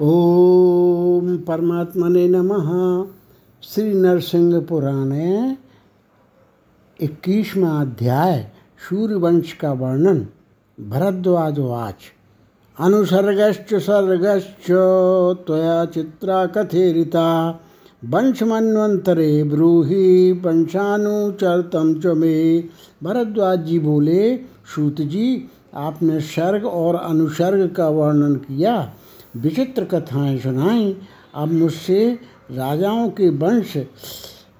ओम परमात्मने नमः। श्री नरसिंह पुराणे इक्कीसवा अध्याय, सूर्यवंश का वर्णन भरद्वाजवाच अनुसर्गश्च सर्गश्च त्वया चित्रा कथेरिता। वंशमन्वंतरे ब्रूहि वंशानुचरतम च मे। भरद्वाज जी बोले सूत जी, आपने सर्ग और अनुसर्ग का वर्णन किया। विचित्र कथाएँ सुनाई। अब मुझसे राजाओं के वंश,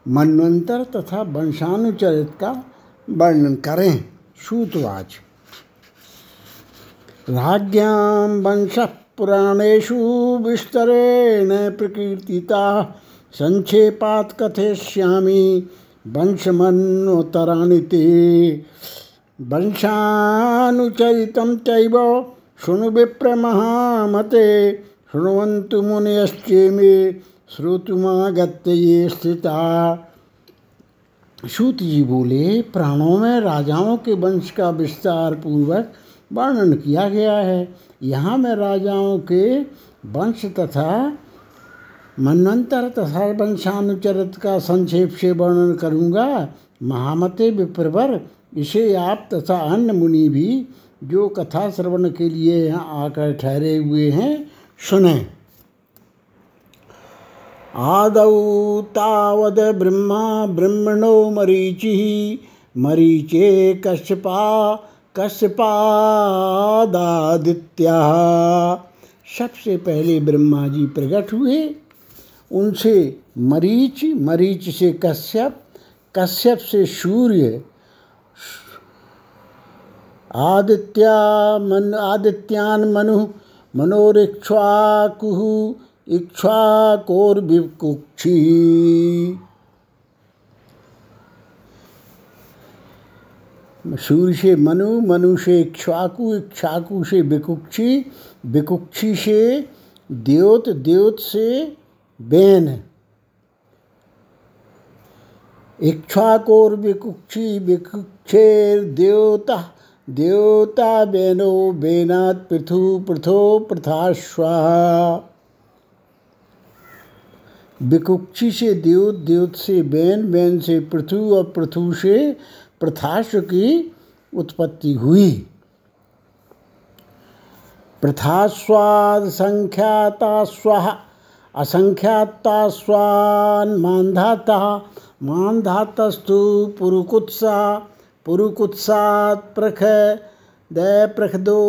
मनवंतर तथा वंशानुचरित का वर्णन करें। सूतवाच। राज्ञां वंशपुराणेषु विस्तरेण प्रकीर्तिता, संक्षेपात् कथयिष्यामि। वंशमन्वतराणि ते। वंशानुचरितं चैव शृणु विप्रमहामते, शृण्वन्तु मुनयश्चेमे श्रोतुमागत्य ये स्थिता। सूत जी बोले, प्राणों में राजाओं के वंश का विस्तार पूर्वक वर्णन किया गया है। यहाँ मैं राजाओं के वंश तथा मनवंतर तथा वंशानुचरित का संक्षेप से वर्णन करूँगा। महामते विप्रवर, इसे आप तथा अन्य मुनि भी जो कथा श्रवण के लिए यहाँ आकर ठहरे हुए हैं, सुने। आदौ तावद ब्रह्मा ब्रह्मणो मरीचि, मरीचे कश्यपा कश्यपादादित्या सबसे पहले ब्रह्मा जी प्रकट हुए। उनसे मरीच मरीच से कश्यप कश्यप से सूर्य आदित्या मन आदित्यान मनु मनोरिक्ष्वाकुः इक्ष्वाकोर्विकुक्षी सूर्य से मनु मनु से इक्ष्वाकु इक्ष्वाकु से विकुक्षी विकुक्षी से द्योत द्योत से बेन विकुक्षेर देवता बेनो बेनात् पृथु पृथो प्रथाश्वा विकुक्षी से द्योत द्योत से बैन बैन से पृथु और पृथु से प्रथाश्व की उत्पत्ति हुई। प्रथास्वाद संख्याता स्वाहा, असंख्याता स्वान मानधाता, मानधातस्तु पुरुकुत्सा पुरुकुत्सात् प्रख दय प्रखदो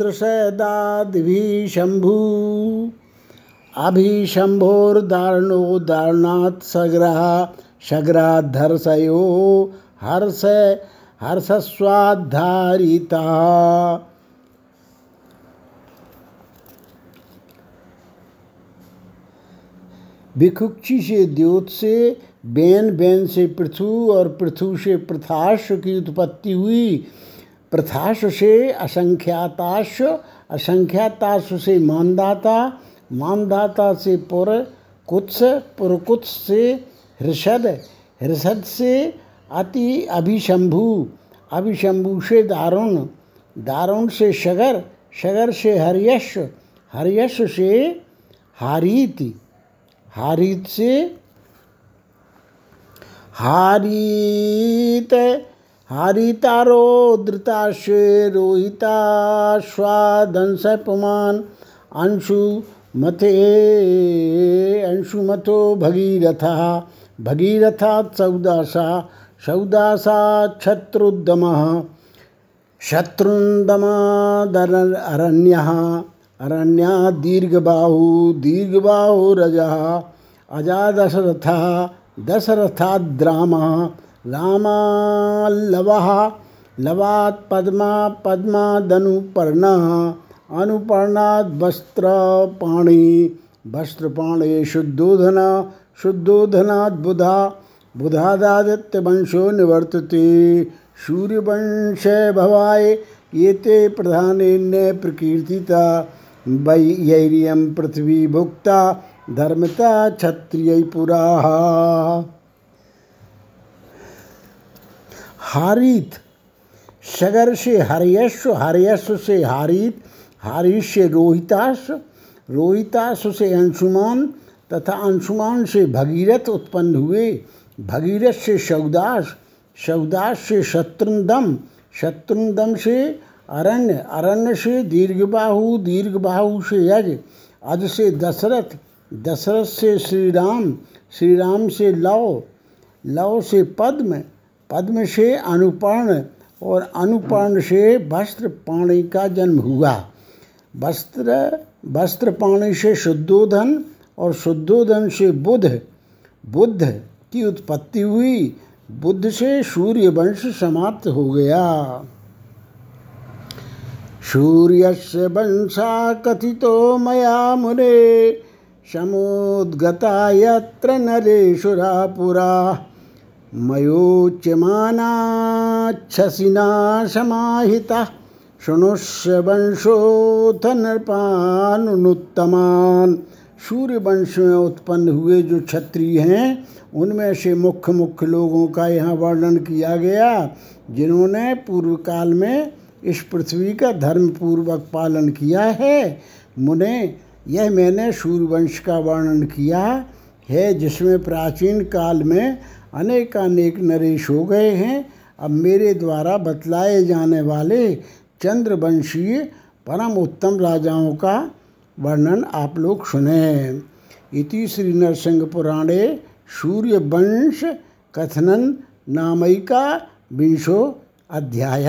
दृशदादिभि शंभु अभिशंभोर्दारणो दारणात् सग्रह शग्राधर्षयो हर्ष हर्षस्वाधारिता भिक्षुक्षी से द्योत से बैन बैन से पृथु और पृथु से प्रथाश की उत्पत्ति हुई। प्रथाश से असंख्याताश असंख्याताश से मानदाता मानदाता से पुर, कुत्स, पुरकुत्स से हृषद हृषद से अति अभिशंभु अभिशंभु से दारुण दारुण से शगर शगर से हरियश हरियश से हारीत हारीत से हारीत धृताशे रोहिता स्वादंश पुमान, अंशु मथे अंशुमथो भगीरथ भगीरथात् सौदासा सौदासा शत्रुद्दमः शत्रुन्दमादरण्यः अरण्यात् दीर्घबाहु दीर्घबाहुरजः अजा दशरथः दशरथाद्रामः, रामाल्लवः, लवात् पद्मा, पद्मादनुपर्णः अनुपर्णात् वस्त्रपाणि वस्त्रपाणे शुद्धोधन शुद्धोधनात् बुधा, बुधादादित्यवंशो निवर्तते। सूर्यवंशे भवाय, एते प्रधानेन प्रकीर्तिता वैर्यं पृथ्वी भुक्ता धर्मता क्षत्रिय पुराः। हारित सगर से हरियस्व हरियस्व से हारित हारित से रोहिताश रोहितासु से अंशुमान तथा अंशुमान से भगीरथ उत्पन्न हुए। भगीरथ से शवदास शवदास से शत्रुदम शत्रुदम से अरण्य अरण्य से दीर्घबाहु दीर्घबाहु से यज, अज से दशरथ दशरथ से श्री राम श्री राम से लव लव से पद्म पद्म से अनुपर्ण और अनुपर्ण से वस्त्र पाणी का जन्म हुआ। वस्त्र वस्त्र पाणी से शुद्धोधन और शुद्धोधन से बुध। बुद्ध की उत्पत्ति हुई। बुद्ध से सूर्य वंश समाप्त हो गया। सूर्यस्य वंशा कथितो मया मुने। समुद्गता यत्र नरेशुरा पुरा मयोच्यमानाच्छसिना शृणुष्य वंशोथ नृपानुत्तमान सूर्य वंश में उत्पन्न हुए जो क्षत्रिय हैं, उनमें से मुख्य मुख्य लोगों का यहाँ वर्णन किया गया, जिन्होंने पूर्व काल में इस पृथ्वी का धर्म पूर्वक पालन किया है। मुने यह मैंने सूर्यवंश का वर्णन किया है, जिसमें प्राचीन काल में अनेकानेक नरेश हो गए हैं। अब मेरे द्वारा बतलाए जाने वाले चंद्रवंशीय परम उत्तम राजाओं का वर्णन आप लोग सुने इति श्री नरसिंह पुराणे सूर्य वंश कथनन नामयिका विंशो अध्याय।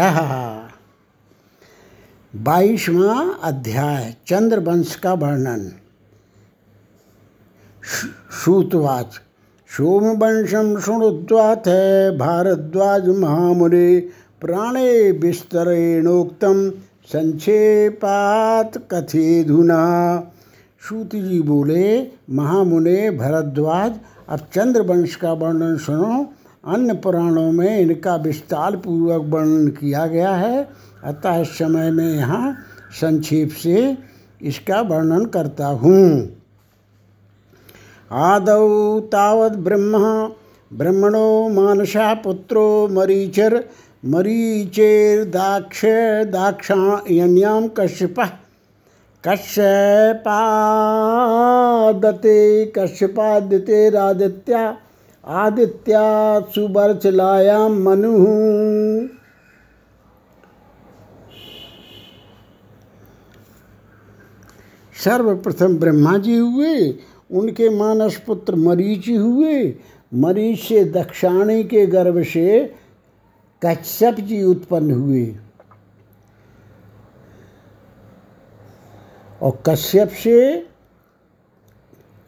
बाईसवा अध्याय, चंद्रवंश का वर्णन। श्रुतवाच सोमवंशम शुणुद्वाथ भारद्वाज महामुरे प्राणे विस्तरेणोक्तम संक्षेपात कथेधुना। सूत जी बोले, महामुने भरद्वाज, अब चंद्रवंश का वर्णन सुनो। अन्य पुराणों में इनका विस्तार पूर्वक वर्णन किया गया है। अतः इस समय में यहाँ संक्षेप से इसका वर्णन करता हूँ। आदौ तावत ब्रह्म, ब्रह्मणो मानसा पुत्रो मरीचर, मरीचेर्दाक्ष दाक्षायण्यां कश्यपः, कश्यपादते कश्यपादितेरादित्या आदित्या सुबर्चलायां मनु। सर्वप्रथम ब्रह्मा जी हुए, उनके मानस पुत्र मरीचि हुए। मरीच से दक्षाणी के गर्भ से कश्यप जी उत्पन्न हुए। और कश्यप से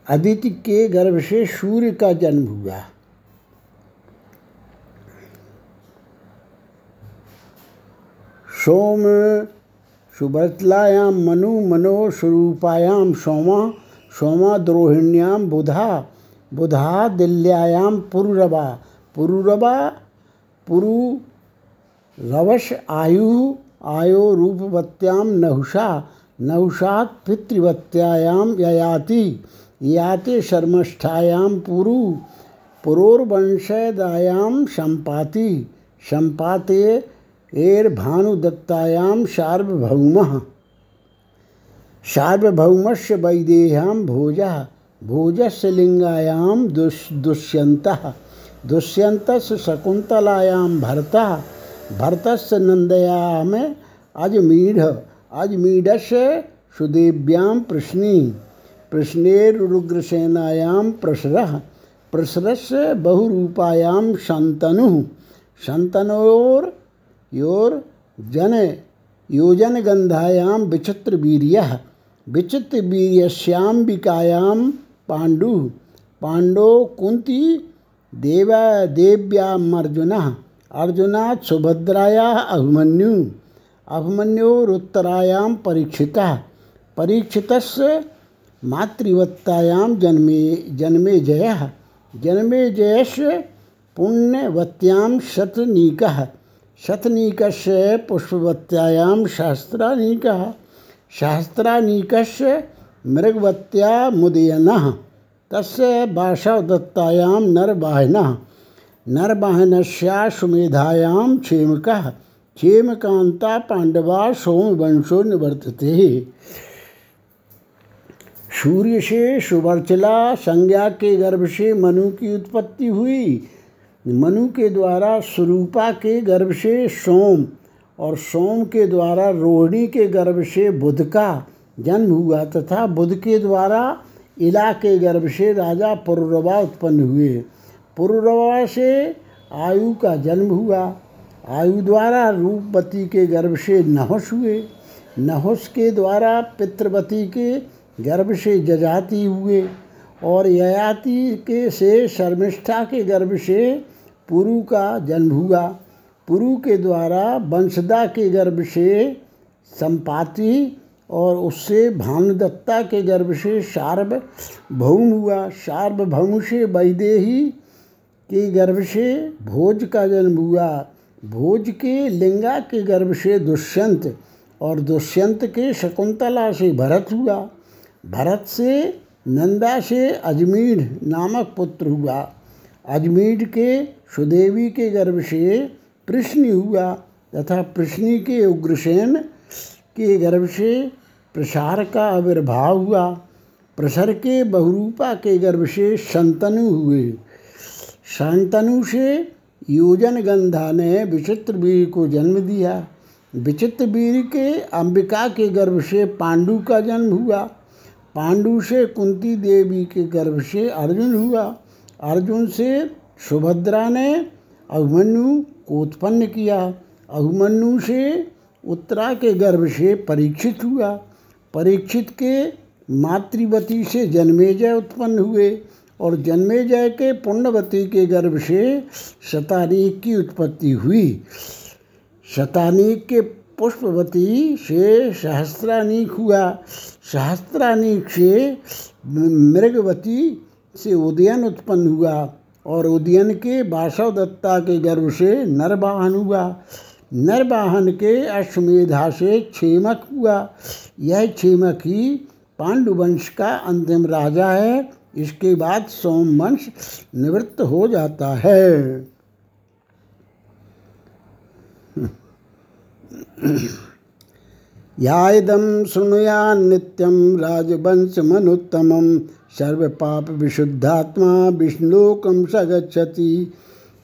अदिति के गर्भ से सूर्य का जन्म हुआ। सोम सुभतलायाम मनु मनो स्वरूपायाम सोमा सोमा द्रोहिण्याम बुधा बुधा दिल्यायाम पुरुरवा पुरुरवा पुरु रवश आयु आयो रूपवत्याम नहुषा, नहुषात पितृवत्यायाम ययाति, याति शर्मष्ठायाम पुरु पुरोर्वंशदायाम संपाति संपाते एर भानुदत्तायाम सार्वभौम। सार्वभौमस्य वैदेह्याम भोज भोजस्य लिंगायाम दुष दुष्यंतः दुष्यंतस्य शकुंतलायाम भरता, भरतस्य नंदयाम अजमीढ़, अजमीढ़स्य सुदेव्याम प्रश्नी प्रश्नेरुग्रसेनायाम प्रसरः, प्रसरस्य बहुरूपायाम शंतनु शंतनोर योर जन योजन गंधायाम विचित्र वीर्य, विचित्र वीर्यश्याम्बिकायाम पांडु। पांडो कुंती देव देव्याम अर्जुन सुभद्राया अभिमन्यु। अभिमन्योरुत्तरायां परीक्षिता परीक्षित मातृवत्तायां जन्मे जन्मे जयः। जन्मे जयस्य पुण्यवत्यां शतनीकः। शतनीकस्य पुष्पवत्यायां शास्त्रानीकः शास्त्रानीकस्य मृगवत्या मुदयनः। तस्य बाषवदत्तायां नरवाहिनः नरवाहिनस्याश्वमेधायां क्षेमकः। क्षेमकांता पांडवा सोमवंशो निवर्तते। सूर्य से सुवर्चला संज्ञा के गर्भ से मनु की उत्पत्ति हुई। मनु के द्वारा स्वरूपा के गर्भ से सोम और सोम के द्वारा रोहिणी के गर्भ से बुध का जन्म हुआ तथा बुध के द्वारा इला के गर्भ से राजा पुरुरवा उत्पन्न हुए। पुरुरवा से आयु का जन्म हुआ। आयु द्वारा रूपवती के गर्भ से नहुस हुए। नहुस के द्वारा पितृवती के गर्भ से जजाति हुए और ययाति के से शर्मिष्ठा के गर्भ से पुरु का जन्म हुआ। पुरु के द्वारा वंशदा के गर्भ से संपाति और उससे भानुदत्ता के गर्भ से सार्वभौम हुआ। सार्वभौम से वैदेही के गर्भ से भोज का जन्म हुआ। भोज के लिंगा के गर्भ से दुष्यंत और दुष्यंत के शकुंतला से भरत हुआ। भरत से नंदा से अजमीढ़ नामक पुत्र हुआ। अजमीढ़ के सुदेवी के गर्भ से प्रश्न हुआ तथा प्रश्नि के उग्रसेन के गर्भ से प्रसार का आविर्भाव हुआ। प्रसर के बहुरूपा के गर्भ से संतनु हुए। शंतनु से योजन गंधा ने विचित्र वीर को जन्म दिया। विचित्र वीर के अंबिका के गर्भ से पांडु का जन्म हुआ। पांडु से कुंती देवी के गर्भ से अर्जुन हुआ। अर्जुन से सुभद्रा ने अभिमन्यु को उत्पन्न किया। अभिमन्यु से उत्तरा के गर्भ से परीक्षित हुआ। परीक्षित के मातृवती से जन्मेजय उत्पन्न हुए और जन्मेजय के पुण्यवती के गर्भ से शतानीक की उत्पत्ति हुई। शतानीक के पुष्पवती से सहस्त्रानीक हुआ। सहस्त्रानीक से मृगवती से उदयन उत्पन्न हुआ और उदयन के बासवदत्ता के गर्भ से नरवाहन हुआ। नरवाहन के अश्वमेधा से क्षेमक हुआ। यह क्षेमक ही पांडुवंश का अंतिम राजा है। इसके बाद सोमवंश निवृत्त हो जाता है। यादम सुनुया नित्यम राजवंशमनुत्तमं सर्वपाप विशुद्धात्मा विष्णुलोकं स गच्छति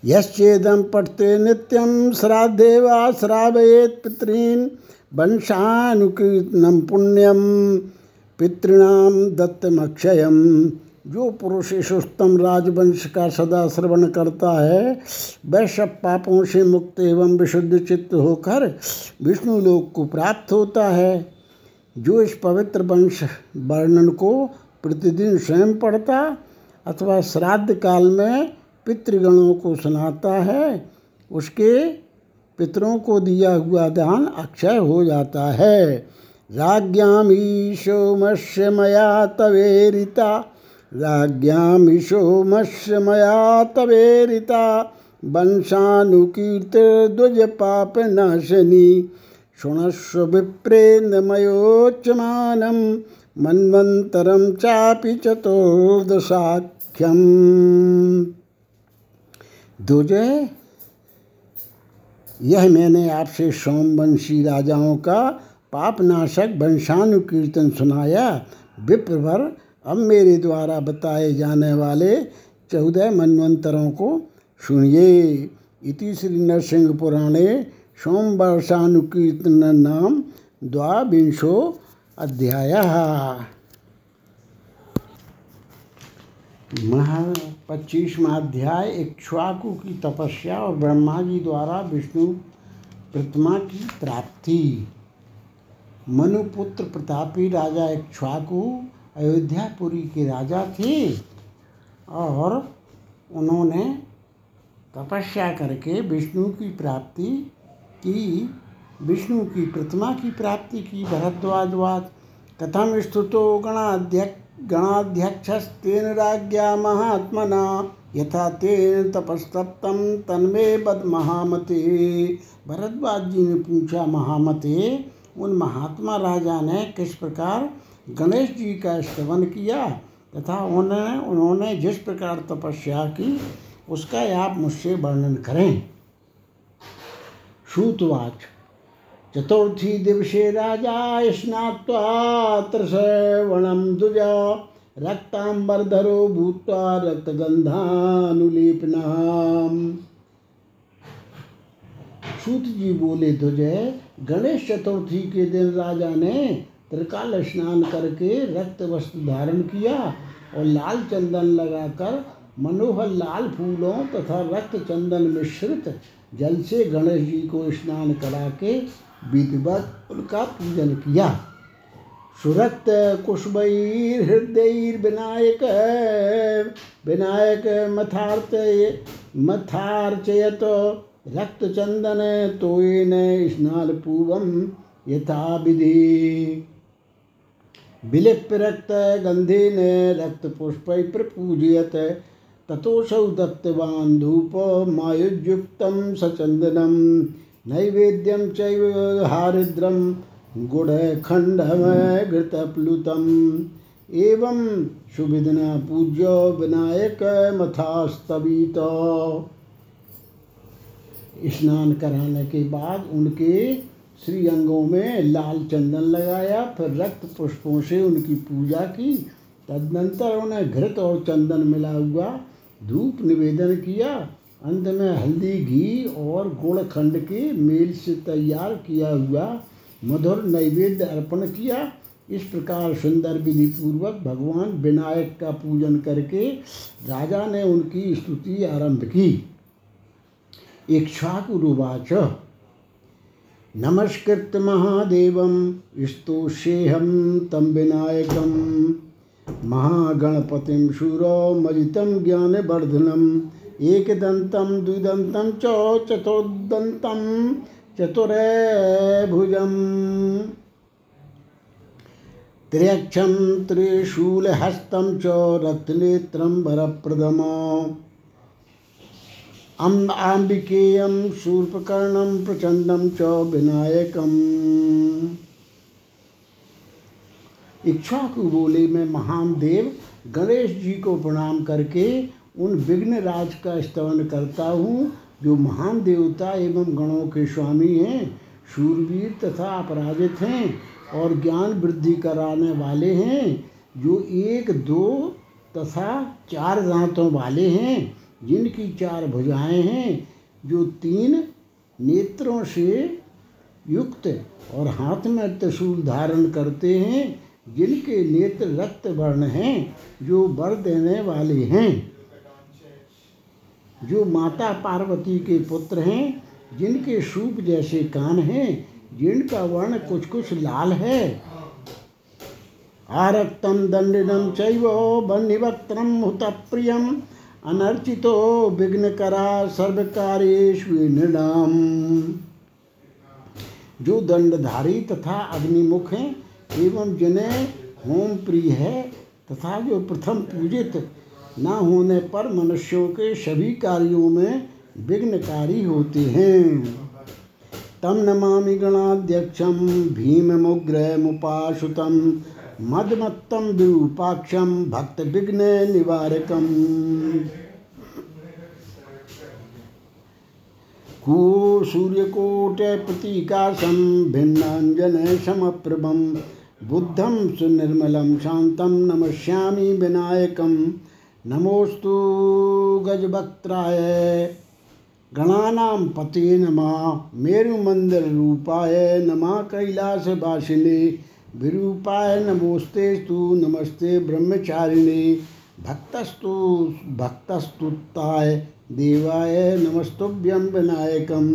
यश्चेदं पठते नित्यम श्राद्धे वा श्रावयेत् पितॄन् वंशानुकीर्तनम पुण्यम पितॄणां दत्तमक्षयम्। जो पुरुष इस उत्तम राजवंश का सदा श्रवण करता है वह सब पापों से मुक्त एवं विशुद्ध चित्त होकर विष्णु लोक को प्राप्त होता है। जो इस पवित्र वंश वर्णन को प्रतिदिन स्वयं पढ़ता अथवा श्राद्ध काल में पितृगणों को सुनाता है, उसके पितरों को दिया हुआ दान अक्षय हो जाता है। राज्ञाम ईशो मत्स्य मया तवेरिता। राज्ञामिशो मत्स्य मया तवेरिता। वंशानुकीर्तिर्द्वज पाप नाशनी शुणस्व विप्रेन्दमयोच्यमानं। मन्वन्तरं चापि चतुर्दशाख्यम्। दुजय यह मैंने आपसे सोमवंशी राजाओं का पापनाशक वंशानुकीर्तन सुनाया। विप्रभर अब मेरे द्वारा बताए जाने वाले चौदह मनवंतरों को सुनिए। इति श्री नरसिंह पुराणे सोमवर्षानुकीर्तन नाम द्वाविंशो अध्याय। महा पच्चीसवा अध्याय इक्ष्वाकु की तपस्या और ब्रह्मा जी द्वारा विष्णु प्रतिमा की प्राप्ति। मनुपुत्र प्रतापी राजा इक्ष्वाकु अयोध्यापुरी के राजा थे और उन्होंने तपस्या करके विष्णु की प्राप्ति की, विष्णु की प्रतिमा की प्राप्ति की, भरद्वाजवाद, कथम स्तुतो गणाध्यक्ष गणाध्यक्षस्तेन राज्ञा महात्मना, यथा तेन तपस्तप्तम तन्मे बद महामते भरद्वाज जी ने पूछा, महामते, उन महात्मा राजा ने किस प्रकार गणेश जी का स्तवन किया तथा उन्होंने उन्होंने जिस प्रकार तपस्या की, उसका आप मुझसे वर्णन करें। सूतवाच चतुर्थी दिवसे राजा स्नात्वा दुजा रक्तांबरधरो भूत्वा रक्तगंधानुलेपनाम सूत जी बोले तुझे गणेश चतुर्थी के दिन राजा ने त्रिकाल स्नान करके रक्त वस्त्र धारण किया और लाल चंदन लगाकर मनोहर लाल फूलों तथा रक्त चंदन मिश्रित जल से गणेश जी को स्नान करा के विधिवत उनका पूजन किया। सुरक्त कुशबैर हृदय विनायक विनायक मथार्थ चंदन तोयन स्नान पूर्वम यथा विधि। विलिप रक्त पुष्प प्रपूजयत ततोसौ दत्तवान् धूप मायुज्युक्तं सचन्दनं। नैवेद्यं चैव हारिद्रं गुडखण्डमघृतप्लुतम् एवं सुविधना पूज्य विनायक मथास्तवित। स्नान कराने के बाद उनके श्री अंगों में लाल चंदन लगाया, फिर रक्त पुष्पों से उनकी पूजा की। तदनंतर उन्हें घृत और चंदन मिला हुआ, धूप निवेदन किया। अंत में हल्दी, घी और गुड़ खंड के मेल से तैयार किया हुआ मधुर नैवेद्य अर्पण किया। इस प्रकार सुंदर विधि पूर्वक भगवान विनायक का पूजन करके राजा ने उनकी स्तुति आरंभ की। इच्छा इक्ष्वाकुरुवाच नमस्कृत महादेवं स्तोष्येऽहं तं विनायकं, महागणपतिं शूरमजितं ज्ञानवर्धनम् एकदन्तं, द्विदन्तं, च चतुर्दन्तं, चतुर्भुजम्। त्र्यक्षं त्रिशूलहस्तं च रत्नेत्रं वरप्रदम्। अम् शूर्पकर्णं प्रचण्डं च विनायकम्। इच्छाकु बोले मैं महान देव गणेश जी को प्रणाम करके उन विघ्न राज का स्तवन करता हूँ, जो महान देवता एवं गणों के स्वामी हैं, शूरवीर तथा अपराजित हैं और ज्ञान वृद्धि कराने वाले हैं, जो एक, दो तथा चार दांतों वाले हैं। जिनकी चार भुजाएँ हैं, जो तीन नेत्रों से युक्त और हाथ में त्रिशूल धारण करते हैं, जिनके नेत्र रक्त वर्ण हैं, जो वर देने वाले हैं। जो माता पार्वती के पुत्र हैं, जिनके सूप जैसे कान हैं, जिनका वर्ण कुछ कुछ लाल है। आरक्तम दंडिनम चैव बन्निवक्त्रम हुतप्रियम। अनर्चितो विघ्नकरा सर्वकार्येषु नृणाम जो दंडधारी तथा अग्निमुख हैं, एवं जिन्हें होम प्रिय है, तथा जो प्रथम पूजित न होने पर मनुष्यों के सभी कार्यों में विघ्नकारी होते हैं। तम नमामि गणाध्यक्षम भीममुग्रमुपाश्रुतं मदमत्तं विरूपाक्षं भक्त विघ्न निवारकम्। कू सूर्यकोट प्रतीकाशं भिन्नाञ्जन समप्रभं बुद्धं सुनिर्मलं शान्तं नमस्यामि विनायकं। नमोस्तु गजवक्त्राय गणानां पते नमः मेरुमंदिररूपाय नमः कैलासवासिने। विरूपाय नमोस्तेस्तु नमस्ते ब्रह्मचारिणे। भक्तस्तु, भक्तस्तुताय, देवाय नमस्तुभ्यं विनायकम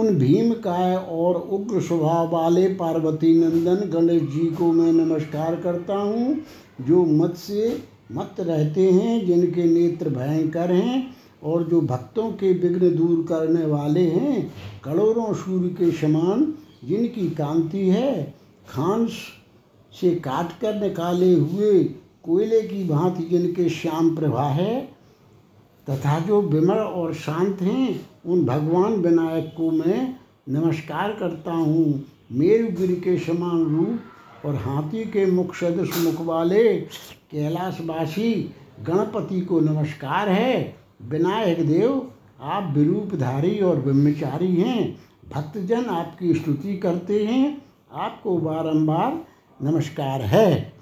उन भीमकाय और उग्र स्वभाव वाले पार्वती नंदन गणेश जी को मैं नमस्कार करता हूँ, जो मत से मत रहते हैं, जिनके नेत्र भयंकर हैं। और जो भक्तों के विघ्न दूर करने वाले हैं, करोड़ों सूर्य के समान, जिनकी कांति है, खांस से काट कर निकाले हुए कोयले की भांति जिनके श्याम प्रभा है, तथा जो विमल और शांत हैं, उन भगवान विनायक को मैं नमस्कार करता हूँ। मेरुगिरी के समान रूप और हाथी के मुख सदस्य मुख वाले कैलाशवासी गणपति को नमस्कार है। विनायक देव, आप विरूपधारी और ब्रह्मचारी हैं। भक्तजन आपकी स्तुति करते हैं। आपको बारंबार नमस्कार है।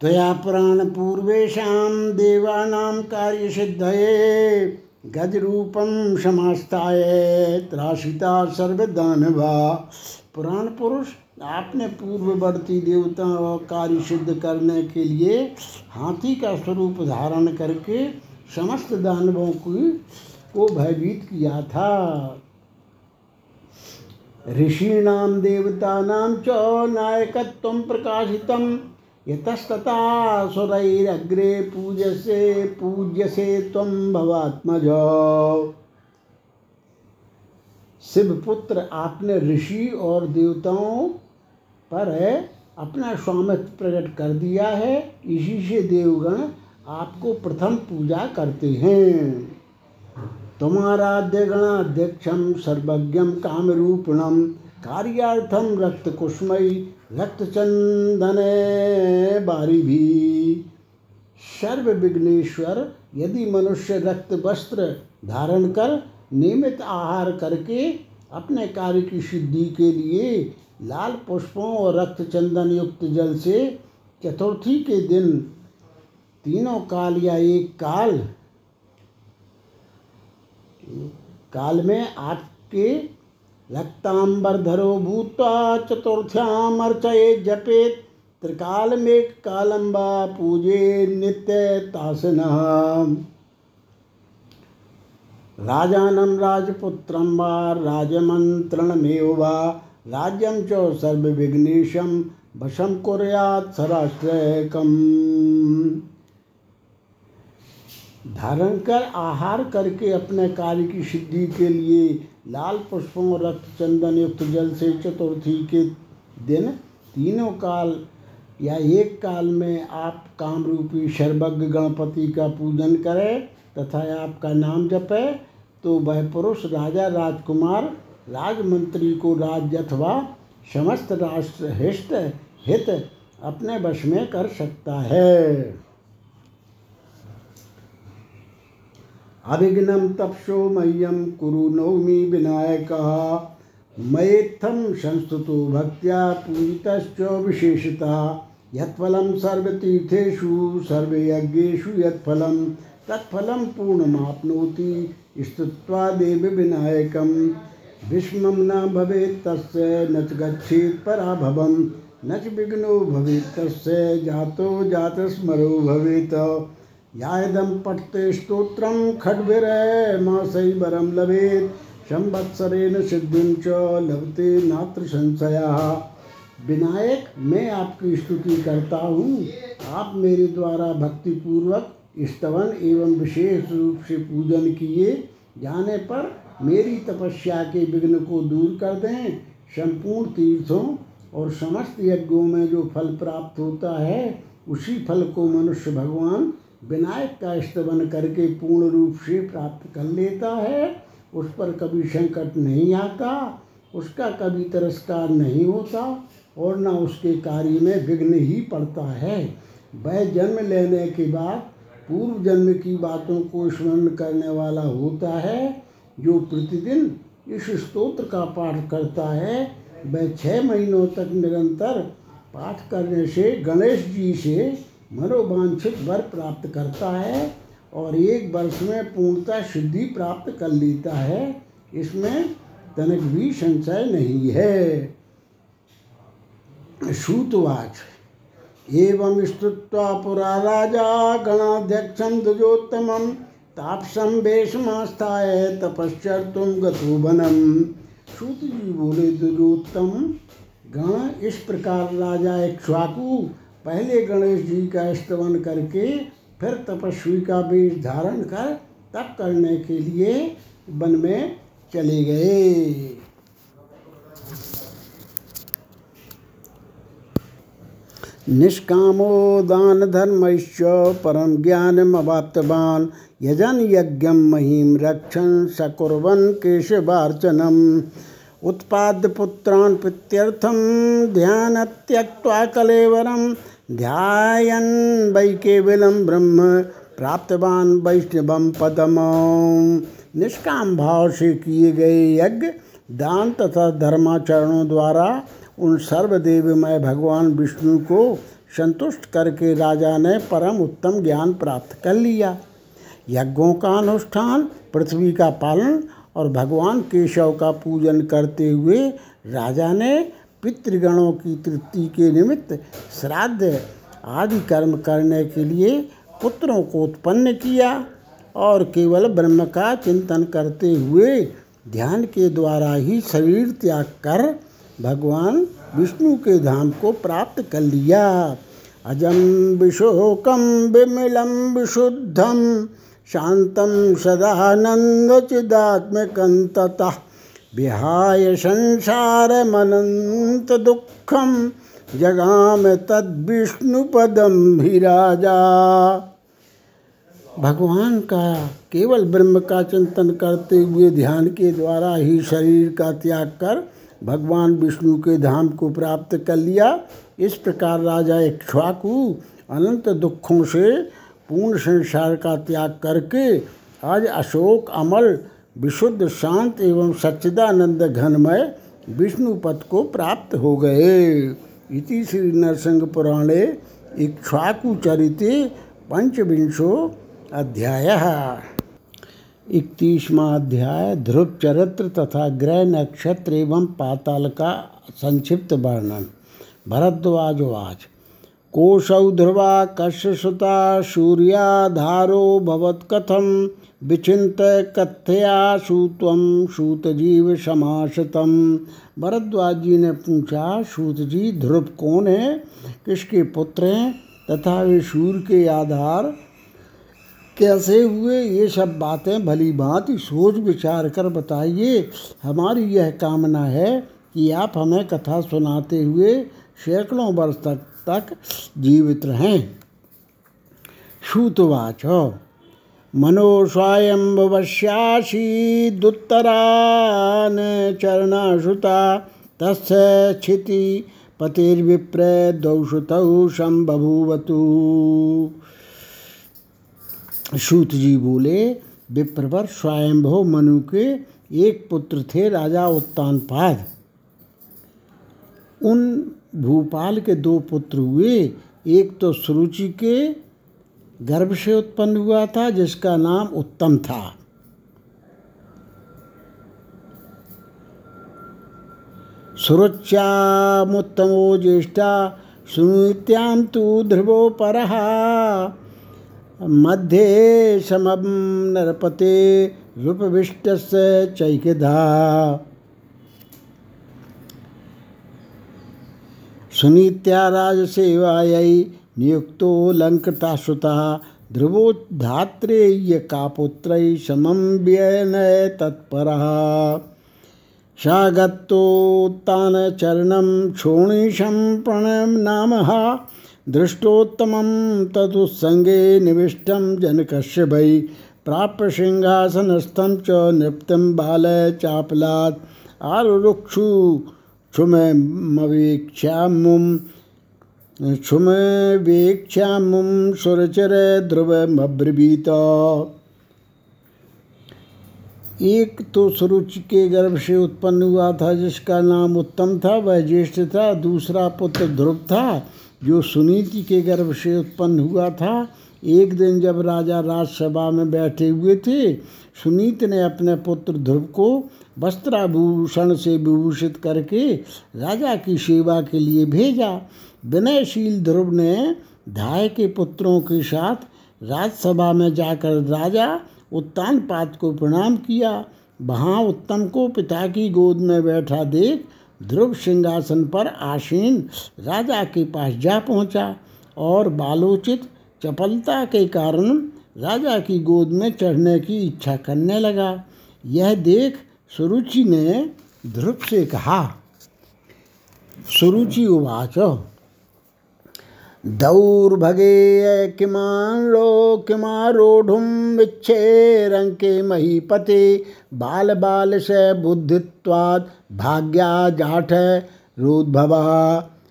त्वया पुराणपूर्वेषां देवानां कार्यसिद्धये, गजरूपं समास्ताय, त्रासिता सर्वदानवा। पुराण पुरुष, आपने पूर्ववर्ती देवताओं और कार्य सिद्ध करने के लिए हाथी का स्वरूप धारण करके समस्त दानवों की को भयभीत किया था। ऋषीणां देवतानां च नायकत्वं प्रकाशितं। यतस्तथा सुरैरग्रे पूजसे, पूज्यसे त्वं भवात्मज। शिवपुत्र आपने ऋषि और देवताओं पर अपना स्वामित्व प्रकट कर दिया है। इसी से देवगण आपको प्रथम पूजा करते हैं। तुम्हाराध्य गणाध्यक्षम सर्वज्ञम कामरूपिणम कार्यार्थम रक्त कुष्मयी रक्त चंदन बारी भी। सर्व विघ्नेश्वर, यदि मनुष्य रक्त वस्त्र धारण कर नियमित आहार करके अपने कार्य की सिद्धि के लिए लाल पुष्पों और रक्त चंदन युक्त जल से चतुर्थी के दिन तीनों काल या एक काल? काल में आपके रक्तांबरधरो भूता, चतुर्थ्याम अर्चये जपेत त्रिकाल में कालम्बा पूजे नित्य तासना राजानं राजपुत्रं वा राजमन्त्रणमेव वा, राज्यं च सर्वविघ्नेशं, वशं कुर्यात् सराष्ट्रकम् धारण कर आहार करके अपने कार्य की सिद्धि के लिए लाल पुष्पों, रक्त चंदन, युक्त जल से चतुर्थी के दिन तीनों काल या एक काल में आप कामरूपी सर्वज्ञ गणपति का पूजन करें तथा आपका नाम जपे तो वह पुरुष राजा, राजकुमार, राजमंत्री को राज्य अथवा समस्त राष्ट्र हित हित अपने वश में कर सकता है। अभिघ्नं तपसो मह्यं कुरु नौमि विनायकः। मयेत्थं संस्तुतो भक्त्या पूजितश्च विशेषतः। यत्फलं सर्वतीर्थेषु सर्वयज्ञेषु यत्फलं। तत्फलं पूर्णमाप्नोति, स्तुत्वा देव विनायकं विस्मं न भवेत् तस्य, न च गच्छेत् न च विघ्नो भवेत् तस्य, जातो जातस्मरो भवेत्। यायदं पठते स्तोत्रं खड्भिरमासैवरं लभेत्। संवत्सरेण सिद्धिं च लभते नात्र संशयः विनायक, मैं आपकी स्तुति करता हूँ। आप मेरे द्वारा भक्तिपूर्वक स्तवन एवं विशेष रूप से पूजन किए जाने पर मेरी तपस्या के विघ्न को दूर कर दें। संपूर्ण तीर्थों और समस्त यज्ञों में जो फल प्राप्त होता है, उसी फल को मनुष्य भगवान विनायक का स्तवन करके पूर्ण रूप से प्राप्त कर लेता है, उस पर कभी संकट नहीं आता, उसका कभी तिरस्कार नहीं होता और न उसके कार्य में विघ्न ही पड़ता है। वह जन्म लेने के बाद पूर्व जन्म की बातों को स्मरण करने वाला होता है, जो प्रतिदिन इस स्तोत्र का पाठ करता है। वह छः महीनों तक निरंतर पाठ करने से गणेश जी से मनोवांछित वर प्राप्त करता है और एक वर्ष में पूर्णतः सिद्धि प्राप्त कर लेता है। इसमें तनक भी संशय नहीं है। श्रुतवाच। एवं स्तुत्वा पुरा राजा गणाध्यक्षं द्विजोत्तमं तापसं वेशमास्थाय तपश्चर्तुं गतो वनम श्रुत जी बोले द्विजोत्तम गण इस प्रकार राजा इक्ष्वाकु पहले गणेश जी का स्तवन करके फिर तपस्वी का वेश धारण कर तप करने के लिए वन में चले गए। निष्कामो दान धर्मश्च परम ज्ञानमवाप्तवान् यजन यज्ञ महीम रक्षन् सकुर्वन् केशवार्चनम्। उत्पाद्य पुत्रान् प्रीत्यर्थं ध्यान त्यक्त्वा कलेवरं ध्यायन् वै केवलं ब्रह्म प्राप्तवान वैष्णवं पदम। निष्काम भाव से किए गए यज्ञ, दान तथा धर्माचरणों द्वारा उन सर्वदेवमय भगवान विष्णु को संतुष्ट करके राजा ने परम उत्तम ज्ञान प्राप्त कर लिया। यज्ञों का अनुष्ठान, पृथ्वी का पालन और भगवान केशव का पूजन करते हुए राजा ने पितृगणों की तृप्ति के निमित्त श्राद्ध आदि कर्म करने के लिए पुत्रों को उत्पन्न किया और केवल ब्रह्म का चिंतन करते हुए ध्यान के द्वारा ही शरीर त्याग कर भगवान विष्णु के धाम को प्राप्त कर लिया। अजम विशोकम विमलम विशुद्धम शांतम सदानंद चिदात्मकं ततः विहाय दुखम जगाम तद विष्णु पदम ही राजा भगवान का केवल ब्रह्म का चिंतन करते हुए ध्यान के द्वारा ही शरीर का त्याग कर भगवान विष्णु के धाम को प्राप्त कर लिया। इस प्रकार राजा इक्ष्वाकु अनंत दुखों से पूर्ण संसार का त्याग करके आज अशोक, अमल विशुद्ध, शांत एवं सच्चिदानंद घनमय विष्णु पद को प्राप्त हो गए। इति श्री नरसिंह पुराणे इक्ष्वाकु चरिते पंचविंशो अध्याय। इकतीसवा अध्याय, ध्रुव चरित्र तथा ग्रह नक्षत्र एवं पाताल का संक्षिप्त वर्णन। भरद्वाजवाज कोशौ ध्रुवा कश्यसुता, सूर्याधारो भवत्कथम विचिंत कथया सूतम सूतजीव समाशतम भरद्वाज जी ने पूछा सूत जी ध्रुव कौन है? किसके पुत्र हैं? तथा वे सूर्य के आधार कैसे हुए? ये सब बातें भली भांति सोच विचार कर बताइए। हमारी यह कामना है कि आप हमें कथा सुनाते हुए सैकड़ों वर्ष तक तक जीवित रहें। श्रुतवाच मनो दुत्तरान चरणाश्रुता, तस्य क्षिति पतिर्विप्र दौषुतौ संबभूवतु सूत जी बोले, विप्रवर स्वयंभव मनु के एक पुत्र थे राजा उत्तानपाद। उन भूपाल के दो पुत्र हुए, एक तो सुरुचि के गर्भ से उत्पन्न हुआ था, जिसका नाम उत्तम था। सुरुच्यामुत्तमो ज्येष्ठा सुनित्याम तु ध्रुवो परहा मध्ये समम नरपते रूपविष्ट चैकधा। सुनीत्या राजसेवायै नियुक्तो लङ्कृताश्रुतः ध्रुवो धात्रेय कापुत्रै समं व्यनय तत्परः। सागत्तोत्तानचरणं क्षोणीशं प्रणनामः दृष्टोत्तमं तदुत्सङ्गे निविष्टं जनकश्यपै प्राप्य सिंहासनस्थं च नृप्तं बाल चापलात् आरुरुक्षु क्षुमवेक्ष्यामुं क्षुमवेक्ष्यामुं सुरचर ध्रुवमब्रवीत। एक तो सुरुचि के गर्भ से उत्पन्न हुआ था, जिसका नाम उत्तम था, वह ज्येष्ठ था। दूसरा पुत्र ध्रुव था, जो सुनीति के गर्भ से उत्पन्न हुआ था। एक दिन जब राजा राजसभा में बैठे हुए थे, सुनीत ने अपने पुत्र ध्रुव को वस्त्राभूषण से विभूषित करके राजा की सेवा के लिए भेजा। विनयशील ध्रुव ने धाय के पुत्रों के साथ राजसभा में जाकर राजा उत्तानपात को प्रणाम किया। वहाँ उत्तम को पिता की गोद में बैठा देख ध्रुव सिंहासन पर आसीन राजा के पास जा पहुँचा और बालोचित चपलता के कारण राजा की गोद में चढ़ने की इच्छा करने लगा। यह देख सुरुचि ने ध्रुव से कहा, सुरुचि उवाच। दौर्भगे किमान लो किमारूढ़ुम विच्छेरंके महीपते बाल बाल से बुद्धित्वाद भाग्या जाठ रोद्भव।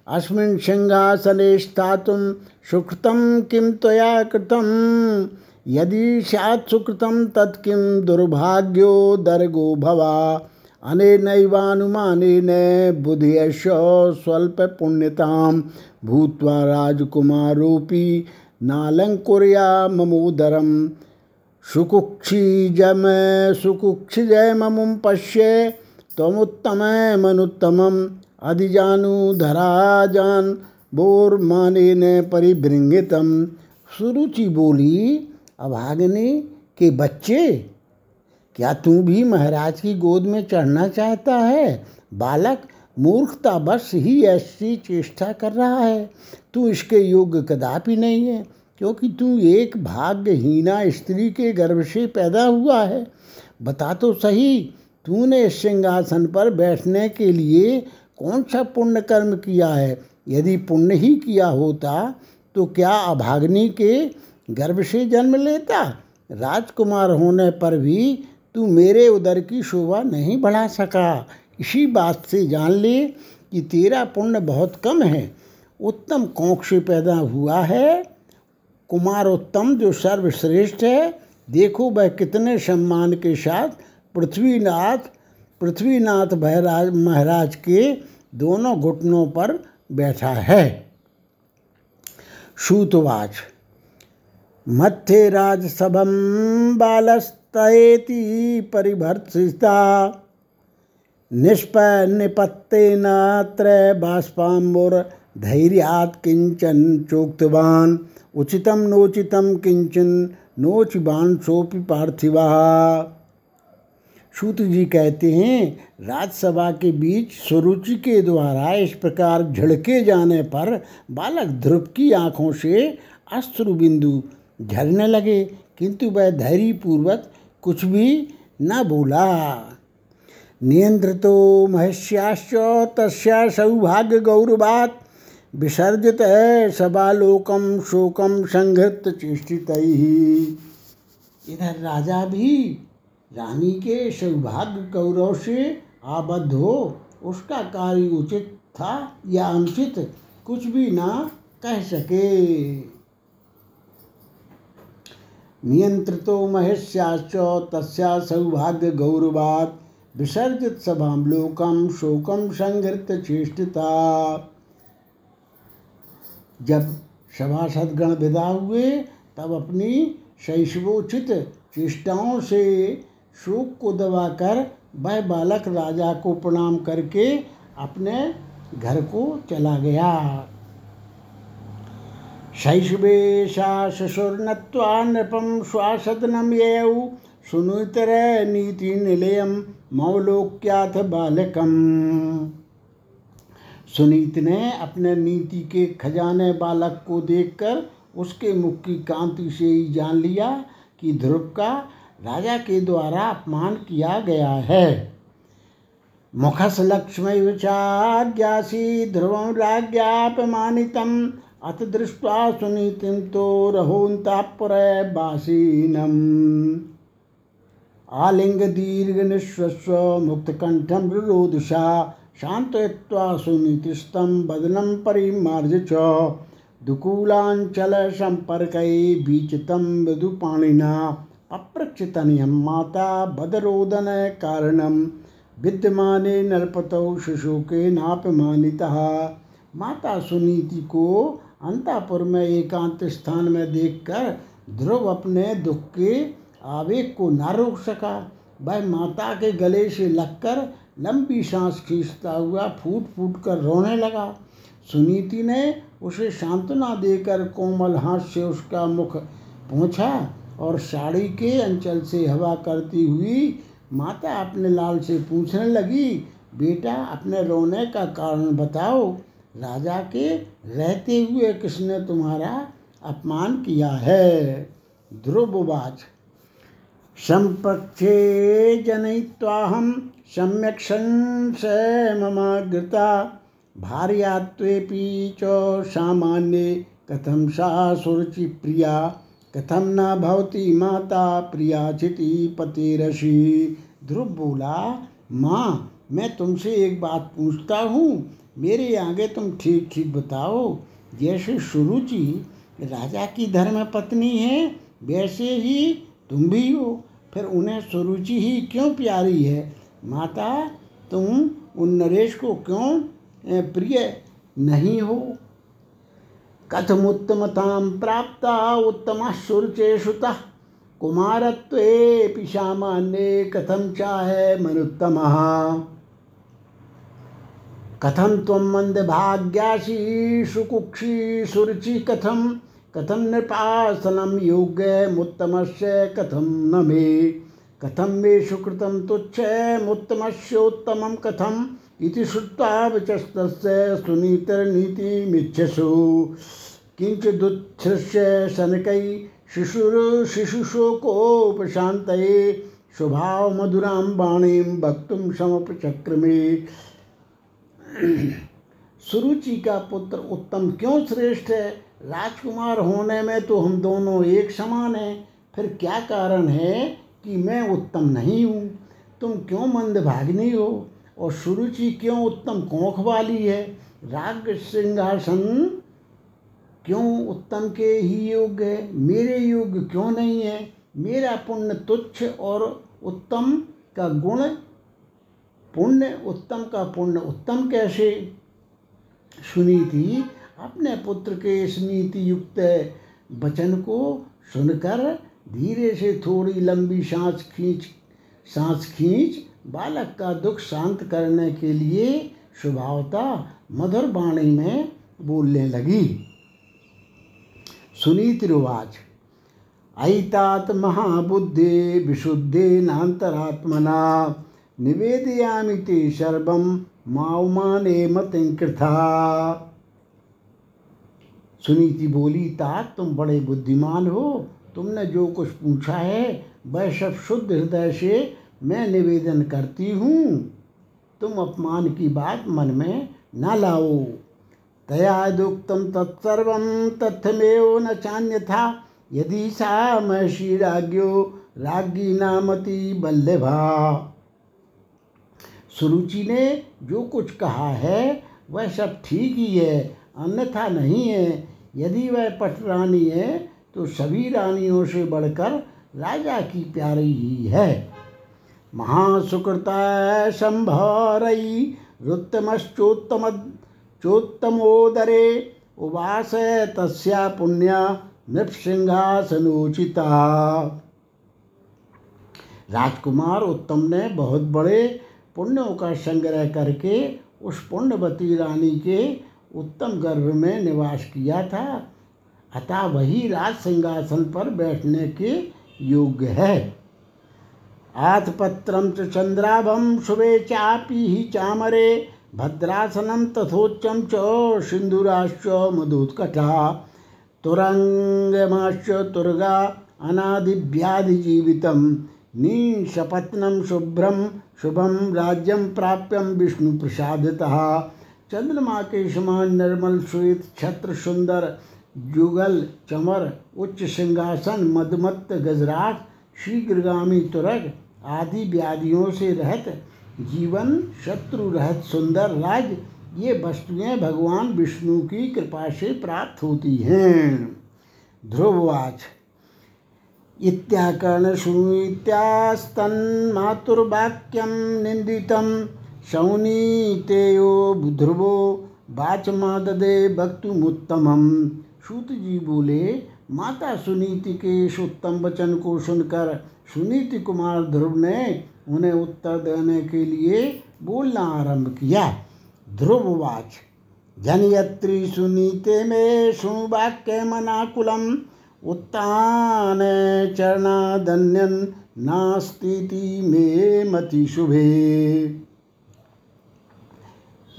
अस्मिन् सिंहासने स्थातुं सुकृतं किं त्वया कृतं? यदि स्यात् सुकृतं तत्किं दुर्भाग्यो दर्गो भवा। अनेनैवानुमानेन बुधियश स्वल्पपुण्यतां भूत्वा राजकुमारोऽपि नालङ्कुर्या ममोदरं सुकुक्षिजम सुकुक्षिजयममुं पश्य त्वमुत्तममनुत्तमम् अधिजानुधराजान बोरमाने ने परिभृंगितम सुरुचि बोली अभागने के बच्चे, क्या तू भी महाराज की गोद में चढ़ना चाहता है? बालक मूर्खता बस ही ऐसी चेष्टा कर रहा है। तू इसके योग्य कदापि नहीं है, क्योंकि तू एक भाग्यहीना स्त्री के गर्भ से पैदा हुआ है। बता तो सही, तूने इस सिंहासन पर बैठने के लिए कौन सा पुण्य कर्म किया है? यदि पुण्य ही किया होता तो क्या अभाग्नि के गर्भ से जन्म लेता? राजकुमार होने पर भी तू मेरे उदर की शोभा नहीं बढ़ा सका। इसी बात से जान ले कि तेरा पुण्य बहुत कम है। उत्तम कोंख से पैदा हुआ है। कुमार उत्तम जो सर्वश्रेष्ठ है, देखो वह कितने सम्मान के साथ पृथ्वीनाथ पृथ्वीनाथ महाराज महाराज के दोनों घुटनों पर बैठा है। सूतवाच मध्य राजसभम बालस्तयेति परिभर्तिता। निष्पन्निपत्तेनात्र बाष्पाम्बुर धैर्यात् किंचन चोक्तवान। उचितम नोचितम किंचन नोचिबान सोपि पार्थिवा। सूत जी कहते हैं, राजसभा के बीच सुरुचि के द्वारा इस प्रकार झड़के जाने पर बालक ध्रुव की आँखों से अश्रु बिंदु झरने लगे, किंतु वह धैर्यपूर्वक कुछ भी न बोला। नियंत्रितो महस्याश्च तस्या सौभाग्य गौरवात विसर्जित है सबालोकम शोकम संघृत चेष्टित। इधर राजा भी रानी के सौभाग्य गौरव से आबद्ध हो, उसका कार्य उचित था या अनुचित, कुछ भी ना कह सके। नियंत्रितो महेश्याश्च तस्या सौभाग्य गौरवात विसर्जित सभाम लोकम शोकम संघृत चेष्टिता। जब सभासदगण विदा हुए, तब अपनी शैशवोचित चेष्टाओं से शोक को दबाकर वह बालक राजा को प्रणाम करके अपने घर को चला गया। शैशवेशा ससुर्नत्वा नृपम श्वासदनम येऊ सुनुतर नीति निलयम मौलोक्याथ बालकम। सुनीत ने अपने नीति के खजाने बालक को देखकर उसके मुख की कांति से ही जान लिया कि ध्रुव का राजा के द्वारा अपमान किया गया है। मुखस लक्ष्मी विचार्यासी ध्रुवम राज्ञापमानितम। अथ दृष्ट्वा सुनीतिम तो रहोन्तापुर बासीनम। आलिंग दीर्घ निश्वस्व मुक्तकंठम रुरोदुषा शांतय्वा सुनीतिस्तम बदनम परिमार्ज च दुकूलांचल संपर्क बीचितम मृदुपाणिना अप्रक्षितनियम माता बदरोदन कारणम विद्यमाने नरपतौ शिशु के नापमानिता माता सुनीति को अंतापुर में एकांत स्थान में देखकर ध्रुव अपने दुख के आवेग को न रोक सका वह माता के गले से लगकर लंबी सांस खींचता हुआ फूट फूट कर रोने लगा। सुनीति ने उसे सांत्वना देकर कोमल हाथ से उसका मुख पहुँचा और साड़ी के अंचल से हवा करती हुई माता अपने लाल से पूछने लगी, बेटा, अपने रोने का कारण बताओ। राजा के रहते हुए किसने तुम्हारा अपमान किया है? ध्रुववाच संपक्षे जनयित्वाहं सम्यक् संशय ममागृता भार्यात्वेऽपि च सामान्ये कथं सा सुरुचि प्रिया कथम न भवती माता प्रिया चिति पतिरसी ध्रुव बोला माँ, मैं तुमसे एक बात पूछता हूँ, मेरे आगे तुम ठीक ठीक बताओ। जैसे सुरुचि राजा की धर्म पत्नी है, वैसे ही तुम भी हो। फिर उन्हें सुरुचि ही क्यों प्यारी है? माता, तुम उन नरेश को क्यों प्रिय नहीं हो? कथमुत्तमतां प्राप्ता उत्तमः सुरुचेषुतः कुमारत्वेऽपि सामान्ये कथं चाहे मनुत्तमः। कथं त्वं मन्दभाग्यासि सुकुक्षी सुरुचि कथं कथं नृपासनं योग्यमुत्तमस्य कथम न मे? कथम मे सुकृतं तुच्छमुत्तमस्योत्तमं कथम्? इति श्रुत्वा वचस्तस्य सुनीतिर्नीतिमिच्छसु। किञ्चिदुच्छ्रस्य शनकै शिशुशोकोपशान्तये स्वभावमधुरां वाणीं वक्तुं समपचक्रमे। सुरुचि का पुत्र उत्तम क्यों श्रेष्ठ है? राजकुमार होने में तो हम दोनों एक समान हैं। फिर क्या कारण है कि मैं उत्तम नहीं हूँ? तुम क्यों मंदभागिनी हो? और सुरुचि क्यों उत्तम कोख वाली है? राग सिंहासन क्यों उत्तम के ही योग्य है? मेरे योग्य क्यों नहीं है? मेरा पुण्य तुच्छ और उत्तम का गुण पुण्य, उत्तम का पुण्य उत्तम कैसे? सुनीति अपने पुत्र के इस नीति युक्त वचन को सुनकर धीरे से थोड़ी लंबी सांस खींच सांस खींच, बालक का दुख शांत करने के लिए स्वभावता मधुर वाणी में बोलने लगी। सुनीतिरुवाच ऐतात महाबुद्धे विशुद्धेनान्तरात्मना निवेदयामि ते सर्वं माउमाने मतिं कृथा। सुनीति बोली, तात, तुम बड़े बुद्धिमान हो। तुमने जो कुछ पूछा है, वह सब शुद्ध हृदय से मैं निवेदन करती हूँ। तुम अपमान की बात मन में न लाओ। तयादुक्तं तत्सर्वं, तथ्यमेव न चान्य था यदि सा महर्षि राज्ञो राज्ञी नामति बल्लभा। सुरुचि ने जो कुछ कहा है, वह सब ठीक ही है, अन्यथा नहीं है। यदि वह पट रानी है तो सभी रानियों से बढ़कर राजा की प्यारी ही है। महासुकृता संभरई रुत्तमश्चोत्तम चोत्तमोदरे, उवास तस्या पुण्य, नृपसिंहासनोचिता। राजकुमार उत्तम ने बहुत बड़े पुण्यों का संग्रह करके उस पुण्यवती रानी के उत्तम गर्भ में निवास किया था। अतः वही राज सिंहासन पर बैठने के योग्य है। आतपत्रम च चंद्राभम शुभे चापी ही चामरे, भद्रासनं तथोच्चं च सिन्धुराश्च मधुत्कटा तुरङ्गमाश्च तुर्गा, अनादिव्याधिजीवितं नीशपत्नं शुभ्रं, शुभं राज्यं प्राप्यं विष्णुप्रसादतः। चंद्रमा के समान निर्मल श्वेत छत्र सुंदर जुगल चमर, उच्च सिंहासन, मदमत्त गजराट शीघ्रगामी तुरग आदि व्याधियों से रहत, जीवन शत्रु रहत सुंदर राज, ये वस्तुएँ भगवान विष्णु की कृपा से प्राप्त होती हैं। ध्रुववाच। इत्याकर्ण सुनीत्यास्तन्मातुर्वाक्यं निन्दितं शौनीतेयो ध्रुवो वाचमाददे वक्तुमुत्तमम। सूत जी बोले, माता सुनीति के इस उत्तम वचन को सुनकर सुनीति कुमार ध्रुव ने उन्हें उत्तर देने के लिए बोलना आरंभ किया। ध्रुववाच, जनयत्री सुनीते में सुवाक्य मनाकुलम। उत्तान चरणादन्यन नास्ती मे मति शुभे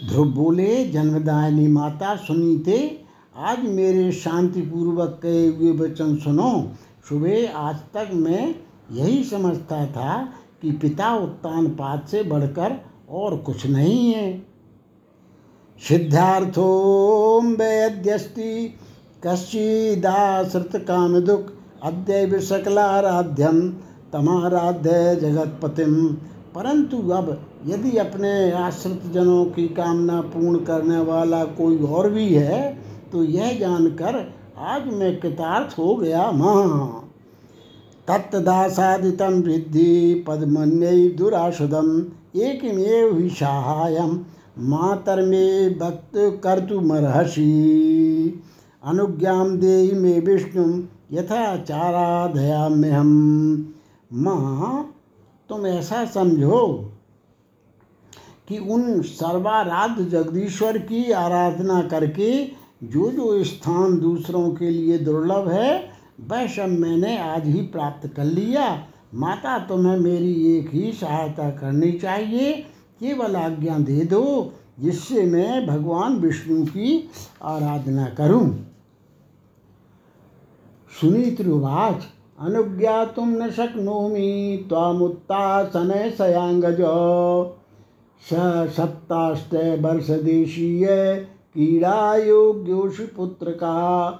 ध्रुव बोले, जन्मदायिनी माता, सुनीते, आज मेरे शांतिपूर्वक कहे हुए वचन सुनो। सुबह आज तक मैं यही समझता था कि पिता उत्तान पाद से बढ़कर और कुछ नहीं है। सिद्धार्थो वैद्यस्ति, कश्चिदाश्रित काम दुख अद्य सकलाराध्यम तमाराध्य जगतपतिम परंतु अब यदि अपने आश्रित जनों की कामना पूर्ण करने वाला कोई और भी है तो यह जानकर आज मैं कृतार्थ हो गया माँ। तत्तदासादितं विद्धि पद्मन्यै दुराशुदम् एकमेव हि साहाय्यं मातर्मे भक्त कर्तुमर्हसि अनुज्ञां देहि मे विष्णु यथाचाराधयाम्यहम माँ, तुम ऐसा समझो कि उन सर्वाराध्य जगदीश्वर की आराधना करके जो जो स्थान दूसरों के लिए दुर्लभ है, वह सब मैंने आज ही प्राप्त कर लिया। माता, तुम्हें मेरी एक ही सहायता करनी चाहिए। केवल आज्ञा दे दो, जिससे मैं भगवान विष्णु की आराधना करूँ। सुनीत्रुवाच अनुज्ञातुं न शक्नोमि, त्वामुत्तासने सयाङ्गज स सप्ताष्ट वर्षदेशीय क्रीडायोग्योषि पुत्रका।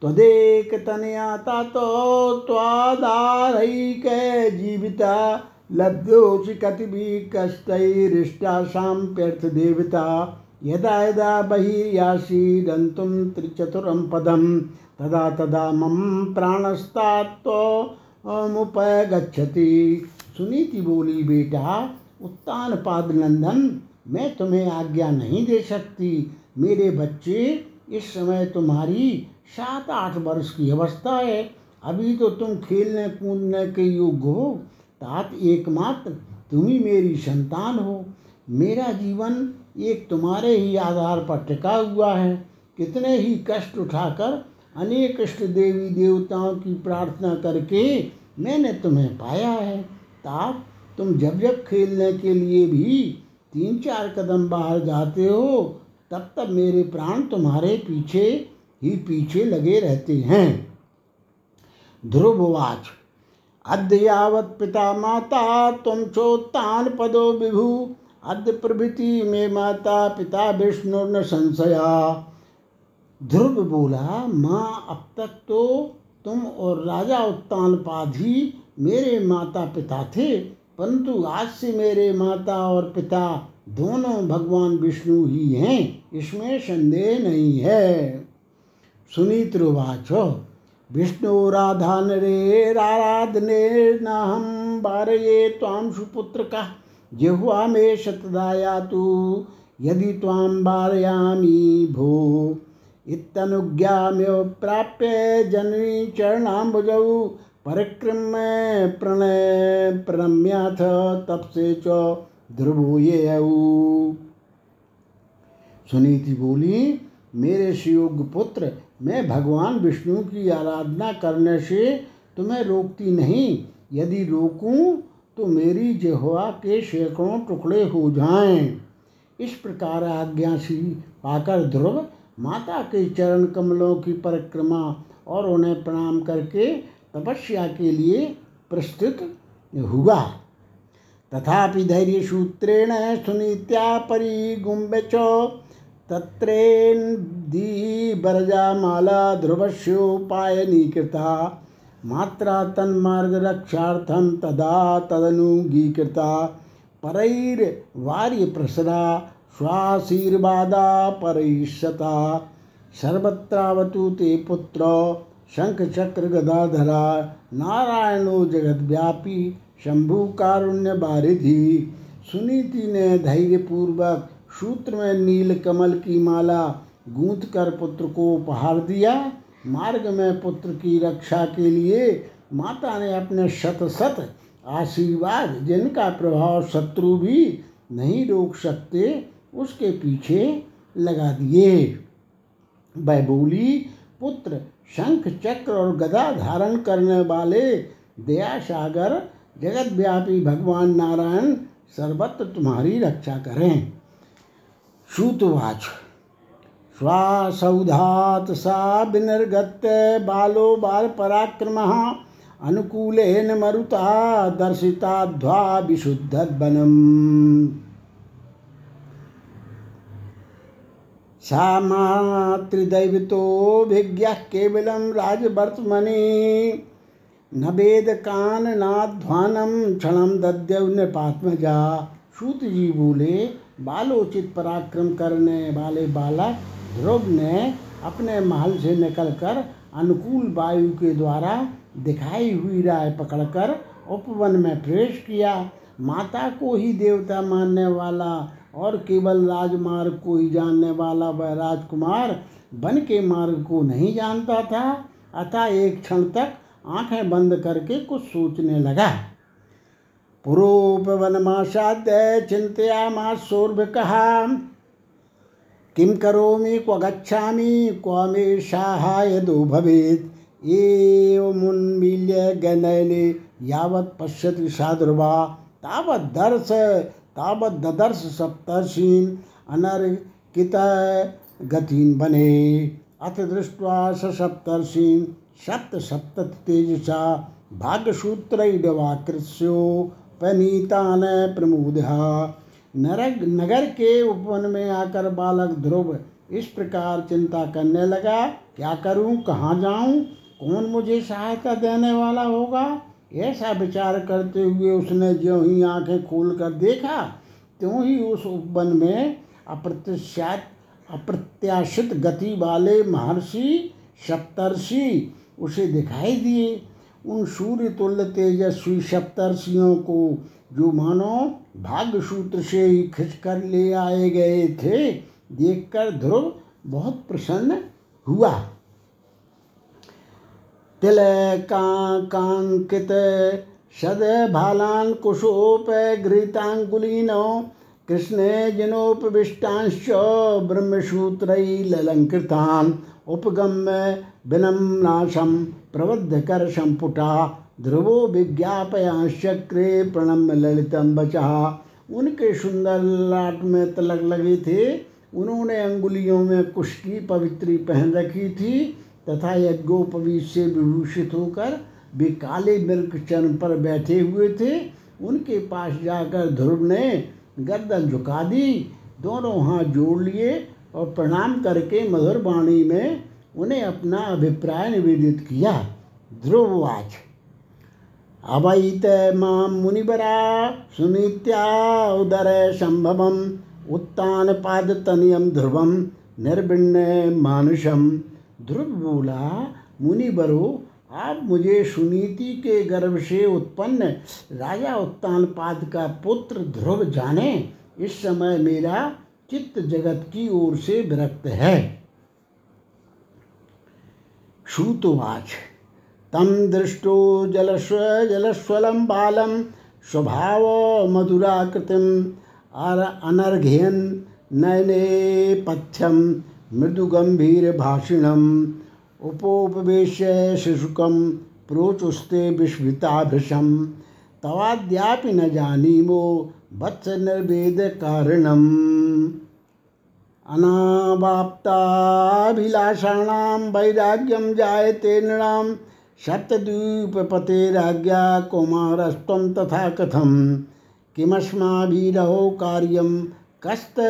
त्वदेकतनया तातो त्वादारैके जीविता लब्धोऽसि कतिभिः कष्टैरिष्टासां व्यर्थदेवता। यदा यदा बहिर्यासि गन्तुं त्रिचतुरं पदं, तदा तदा मम प्राणस्तात्मुपगच्छति सुनीति बोली, बेटा उत्तान पाद नंदन मैं तुम्हें आज्ञा नहीं दे सकती। मेरे बच्चे, इस समय तुम्हारी सात आठ वर्ष की अवस्था है। अभी तो तुम खेलने, कूदने के योग्य हो। तात एकमात्र, तुम ही मेरी संतान हो। मेरा जीवन एक तुम्हारे ही आधार पर टिका हुआ है। कितने ही कष्ट उठाकर, अनेक इष्ट देवी देवताओं की प्रार्थना करके मैंने तुम्हें पाया है। तात तुम जब जब खेलने के लिए भी तीन चार कदम बाहर जाते हो, तब तब मेरे प्राण तुम्हारे पीछे ही पीछे लगे रहते हैं। ध्रुववाच अद्य पिता माता तुम चोत्तान पदो विभु। अद्य प्रभृति में माता पिता विष्णु न संशया। ध्रुव बोला, माँ, अब तक तो तुम और राजा उत्तानपाद ही मेरे माता पिता थे। परंतु आज से मेरे माता और पिता दोनों भगवान विष्णु ही हैं, इसमें संदेह नहीं है। सुनीत विष्णु राधा नरे, राराधने न हम बारये ताम सुपुत्र का जिह्वा में शतदाया तू, यदि ताम बारयामी भो। इतनुज्ञाम्यो प्राप्य जननी चरणाम्बुजौ परिक्रम प्रणय प्रणम्याथ तप से च सुनीति बोली, मेरे शिवयोग पुत्र, मैं भगवान विष्णु की आराधना करने से तुम्हें रोकती नहीं यदि रोकूं तो मेरी जिह्वा के सैकड़ों टुकड़े हो जाएँ। इस प्रकार आज्ञा सी पाकर ध्रुव माता के चरण कमलों की परिक्रमा और उन्हें प्रणाम करके तपस्या के लिए प्रस्तुत हुआ। तथापि धैर्य सूत्रेण सुनीत्या परिगुम्ब च तत्रेन्दी बरजामाला ध्रुवस्योपायनीकृता, मात्रा तन्मार्गरक्षार्थं तदा तदनुगीकृता परैर्वार्यप्रसरा स्वाशीर्वादा परैषता, सर्वत्रावतु ते पुत्र शंख चक्र गदाधरा, नारायणो जगद्व्यापी शंभु कारुण्य बारिधि। सुनीति ने धैर्यपूर्वक सूत्र में नील कमल की माला, गूंथ कर पुत्र को उपहार दिया। मार्ग में पुत्र की रक्षा के लिए माता ने अपने शत शत आशीर्वाद, जिनका प्रभाव शत्रु भी नहीं रोक सकते, उसके पीछे लगा दिए। वह बोली पुत्र शंख चक्र और गदा धारण करने वाले दया सागर जगत व्यापी भगवान नारायण सर्वत्र तुम्हारी रक्षा करें। श्रुतवाच। श्वासौधात सा विनिर्गत बालो बाल पराक्रम अनुकूलेन मरुता दर्शिताध्वा विशुद्धवनम सा मातृदैवतोभिज्ञः केवलं राजवर्तमनि। न वेदकाननाध्वानं क्षणं दद्यव नृपात्मजा सूत जी बोले बालोचित पराक्रम करने वाले बालक ध्रुव ने अपने महल से निकलकर अनुकूल वायु के द्वारा दिखाई हुई राय पकड़कर उपवन में प्रवेश किया। माता को ही देवता मानने वाला और केवल राजमार्ग को ही जानने वाला वह राजकुमार वन के मार्ग को नहीं जानता था। अतः एक क्षण तक आँखें बंद करके कुछ सोचने लगा। पुरोपवनमासाद्य चिंतयामासोर्भ कहा किं करोमि क्व गच्छामि क्व मे साहायदो भवेत्। एवमुन्मील्य गनयने यावत् पश्यति साधुर्वा। तावत् दर्श तावत् ददर्श सप्तर्षीन् अनर्कित गतिन् बने। अथ दृष्ट्वा स सप्तर्षीन् सप्त सप्तति तेजसा भाग्यसूत्रैडवाकृत्स्यो पनीतान प्रमुदः। नरक नगर के उपवन में आकर बालक ध्रुव इस प्रकार चिंता करने लगा, क्या करूँ? कहाँ जाऊँ? कौन मुझे सहायता देने वाला होगा? ऐसा विचार करते हुए उसने जो ही आँखें खोल कर देखा, त्यों ही उस उपवन में अप्रत्याशित अप्रत्याशित गति वाले महर्षि, सप्तर्षि उसे दिखाई दिए। उन सूर्य तुल्य तेजस्वी सप्तर्षियों को जो मानो भाग्य सूत्र से ही खिंच कर ले आए गए थे, देखकर ध्रुव बहुत प्रसन्न हुआ। तिलकांकित सद भालान कुशोप घृतांगुलीनो कृष्णे जिनोपविष्टांश्च ब्रह्मसूत्रैलङ्कृतान् उपगम्य विनम्नाशं प्रबद्धकरसम्पुटा ध्रुवो विज्ञापयांश्चक्रे प्रणम्य ललितम बचा उनके सुंदर लाट में तलक लगे थे। उन्होंने अंगुलियों में कुश की पवित्री पहन रखी थी। तथा यज्ञोपवीत से विभूषित होकर वे काले मिर्क चरण पर बैठे हुए थे। उनके पास जाकर ध्रुव ने गर्दन झुका दी, दोनों हाथ जोड़ लिए और प्रणाम करके मधुर वाणी में उन्हें अपना अभिप्राय निवेदित किया। ध्रुववाच अवैत माम मुनिबरा सुनीत्या उदर संभवम, उत्तान पाद तनियम ध्रुवम निर्विण्य मानुषम। ध्रुव बोला मुनिबरो आप मुझे सुनीति के गर्भ से उत्पन्न राजा उत्तानपाद का पुत्र ध्रुव जाने। इस समय मेरा चित्त जगत की ओर से विरक्त है। श्रुतवाच तम दृष्टो जलस्व जलस्वलम बालम स्वभाव मधुराकृतिम अनर्घ्यन नयने पथ्यम मृदुगंभीर भाषिणम उपोपवेश्य शिशुकम प्रोचुस्ते विस्मिताभृशम तवाद्यापि न जानीमो वत्स निर्वेद कारणम अनावाप्ताभिलाषाणां वैराग्यं जायते नृणां सप्तद्वीपपतेराज्ञा कुमारस्त्वं तथा कथं किमस्माभिरहो कार्यं कस्त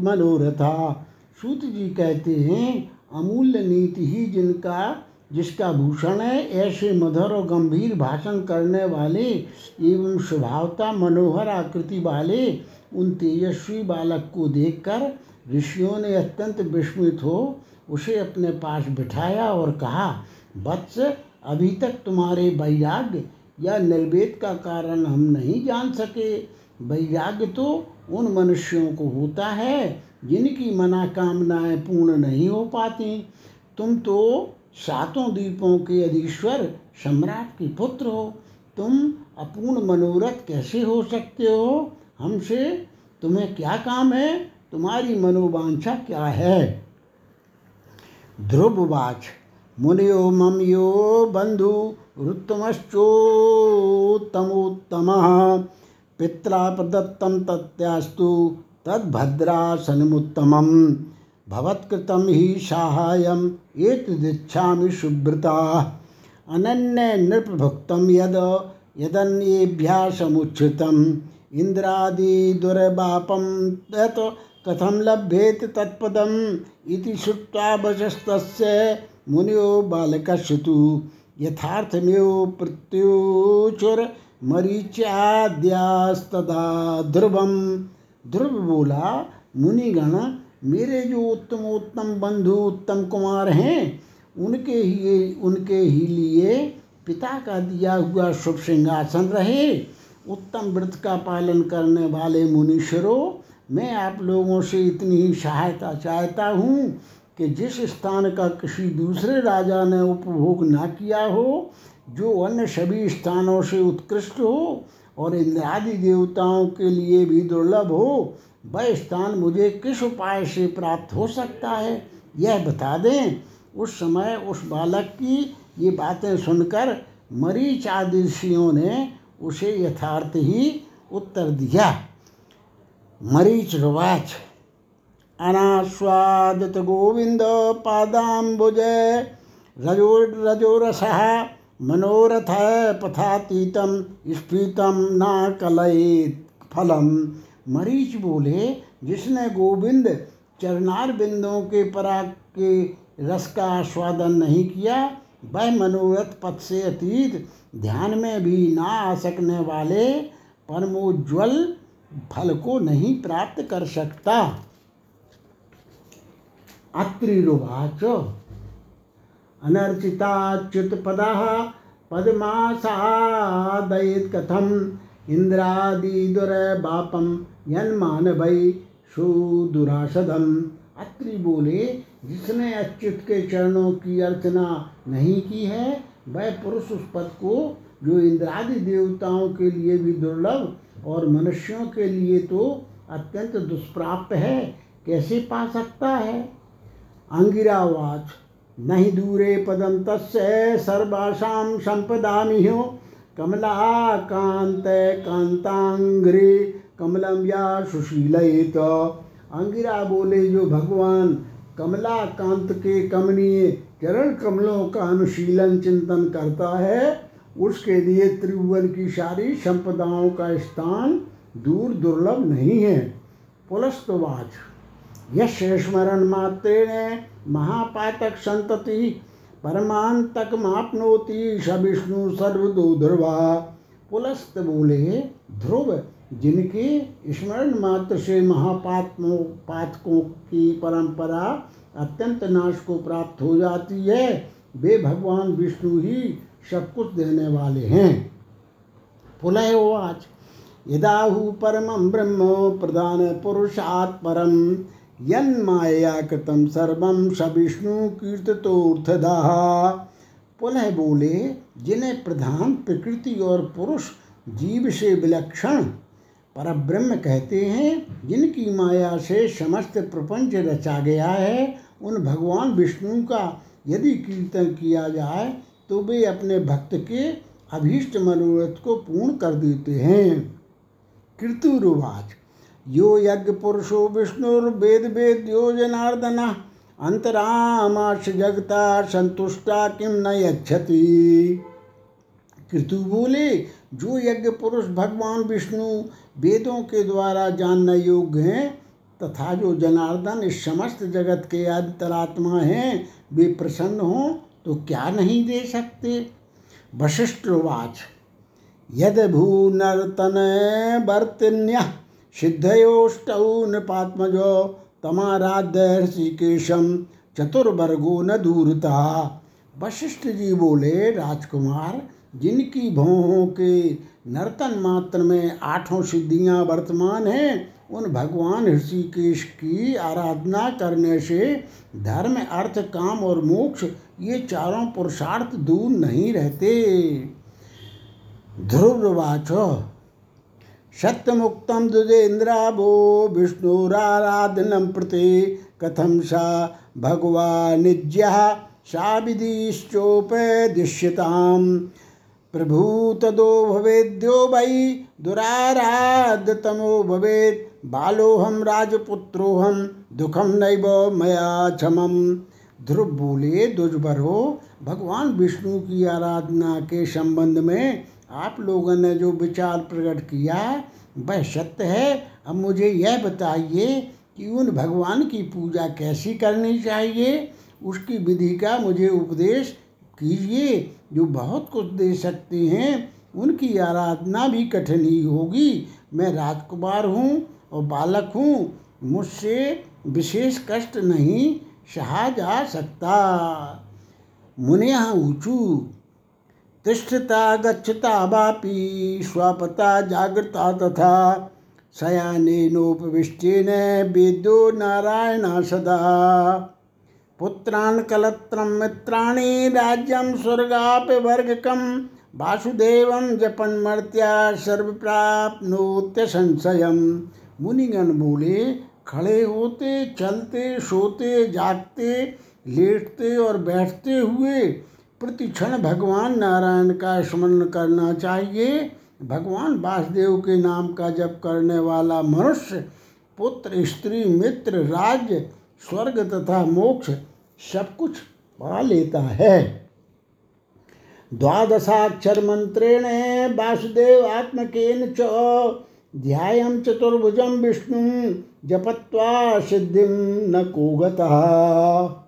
मनोरथा। सूत जी कहते हैं, अमूल्य नीति ही जिनका, जिसका भूषण है, ऐसे मधुर और गंभीर भाषण करने वाले एवं स्वभावता मनोहर आकृति वाले उन तेजस्वी बालक को देखकर ऋषियों ने अत्यंत विस्मित हो उसे अपने पास बिठाया और कहा वत्स अभी तक तुम्हारे वैराग्य या निर्वेद का कारण हम नहीं जान सके। वैराग्य तो उन मनुष्यों को होता है जिनकी मनाकामनाएँ पूर्ण नहीं हो पाती, तुम तो सातों द्वीपों के अधीश्वर सम्राट के पुत्र हो। तुम अपूर्ण मनोरथ कैसे हो सकते हो? हमसे तुम्हें क्या काम है? तुम्हारी मनोवांछा क्या है? ध्रुववाच, मुनियो मम यो बंधु रुत्तमश्चोत्तमोत्तम पित्रा प्रदत्तम तत्यास्तु तद्भद्रासनमुत्तमं। भवत्कृतं हि साहाय्यम् एतदिच्छामि सुब्रता अनन्य नृपभुक्तं यद यदन्येभ्यः समुच्छ्रितम् इन्द्रादिदुर्बापं तत् कथं लभ्येत तत्पदम् इति श्रुत्वा वचस्तस्य मुनियो बालकस्य तु यथार्थमेव प्रत्युचुर्मरीच्याद्यास्तदा ध्रुवम्। ध्रुव बोला मुनिगण मेरे जो उत्तम उत्तम बंधु, उत्तम कुमार हैं, उनके ही उनके ही लिए पिता का दिया हुआ शुभ सिंहासन रहे। उत्तम व्रत का पालन करने वाले मुनीश्वरों, मैं आप लोगों से इतनी ही सहायता चाहता हूँ कि जिस स्थान का किसी दूसरे राजा ने उपभोग ना किया हो, जो अन्य सभी स्थानों से उत्कृष्ट हो और इंद्रादि देवताओं के लिए भी दुर्लभ हो, वह स्थान मुझे किस उपाय से प्राप्त हो सकता है, यह बता दें। उस समय उस बालक की ये बातें सुनकर मरीच आदि ऋषियों ने उसे यथार्थ ही उत्तर दिया। मरीच रुवाच। अनास्वादित गोविंद पादाम्बुज। रजो रजोरसः मनोरथ पथातीतम, स्फीतम न कलयित फलम। मरीच बोले, जिसने गोविंद चरनार बिंदों के पराग के रस का आस्वादन नहीं किया, वह मनोरथ पथ से अतीत, ध्यान में भी ना आ सकने वाले परमोज्वल फल को नहीं प्राप्त कर सकता। अत्रिरुवाच। अनर्चिताच्युत पदा पद्मासादयेत् कथम इंद्रादिदुरबापम भई सुदुरासदम अत्रि बोले, जिसने अच्युत के चरणों की अर्चना नहीं की है, वह पुरुष उस पद को, जो इंद्रादि देवताओं के लिए भी दुर्लभ और मनुष्यों के लिए तो अत्यंत दुष्प्राप्त है, कैसे पा सकता है? अंगिरावाच नहीं दूरे पदम तस्य संपदामिहो कमला कांत कांतांग्रे कमलम या सुशीलित अंगिरा बोले, जो भगवान कमला कांत के कमनीय चरण कमलों का अनुशीलन चिंतन करता है, उसके लिए त्रिभुवन की सारी संपदाओं का स्थान दूर दुर्लभ नहीं है। पुलस्तवाच। यश स्मरण मात्रेण महापातक संतति परमांतक मापनोति सविष्णु सर्वदो ध्रुवा पुलस्त बोले ध्रुव, जिनके स्मरण मात्र से महापात्मों पातकों की परंपरा अत्यंत नाश को प्राप्त हो जाती है, वे भगवान विष्णु ही सब कुछ देने वाले हैं। पुलह उवाच यदाहु परम ब्रह्म प्रधान पुरुषात् परम यन्माया कृतम सर्वम स विष्णु कीर्ततोर्थदाह पुनः बोले, जिन्हें प्रधान प्रकृति और पुरुष जीव से विलक्षण परब्रह्म कहते हैं, जिनकी माया से समस्त प्रपंच रचा गया है, उन भगवान विष्णु का यदि कीर्तन किया जाए तो वे अपने भक्त के अभीष्ट मनोरथ को पूर्ण कर देते हैं। कृतुरुवाच। यो यज्ञ पुरुषो विष्णुर्वेद वेद्यो जनार्दन अंतरामाश जगता संतुष्टा किम न यच्छति। कृतु बोले, जो यज्ञ पुरुष भगवान विष्णु वेदों के द्वारा जानने योग्य हैं, तथा जो जनार्दन इस समस्त जगत के आदितरात्मा हैं, वे प्रसन्न हों तो क्या नहीं दे सकते? वशिष्ठवाच यद भूनर्तन वर्तिन्य। सिद्धयोष्टौ नृपात्मजो तमाराध्य ऋषिकेशम चतुर्वर्गो न दूरता वशिष्ठ जी बोले, राजकुमार, जिनकी भौहों के नर्तन मात्र में आठों सिद्धियाँ वर्तमान हैं, उन भगवान ऋषिकेश की आराधना करने से धर्म, अर्थ, काम और मोक्ष, ये चारों पुरुषार्थ दूर नहीं रहते। ध्रुववाच सत्यमुक्तं दुजेन्द्राभो विष्णुराराधनं प्रति कथं सा भगवानिज्यः सा विधिश्चोपदिश्यताम् प्रभु भवेद्यो वै दुराराधतमो भवेत् बालोहम राजपुत्रोहम दुखम नैव मया क्षमम ध्रुव बोले दुजबरो भगवान विष्णु की आराधना के संबंध में आप लोगों ने जो विचार प्रकट किया, वह सत्य है। अब मुझे यह बताइए कि उन भगवान की पूजा कैसी करनी चाहिए? उसकी विधि का मुझे उपदेश कीजिए। जो बहुत कुछ दे सकते हैं, उनकी आराधना भी कठिन ही होगी। मैं राजकुमार हूँ और बालक हूँ। मुझसे विशेष कष्ट नहीं सहा जा सकता। मुनिया ऊँचू तिष्ठता, गच्छता वापी, स्वपता, जागृता तथा शयानेनोपविष्टेन वेद्यो नारायण सदा। पुत्रान् कलत्रं, मित्राणि राज्यं वासुदेवं जपन्मर्त्या सर्वप्राप्नोत्य संशयम मुनिगण बोले, खड़े होते, चलते, सोते, जागते, लेटते और बैठते हुए प्रतिक्षण भगवान नारायण का स्मरण करना चाहिए। भगवान वासुदेव के नाम का जप करने वाला मनुष्य, पुत्र, स्त्री, मित्र, राज्य, स्वर्ग तथा मोक्ष सब कुछ पा लेता है। द्वादशाक्षर मंत्रेण वासुदेव आत्मकेन च, ध्यायं चतुर्भुजं विष्णु जपत्वा सिद्धिं न कोगतः।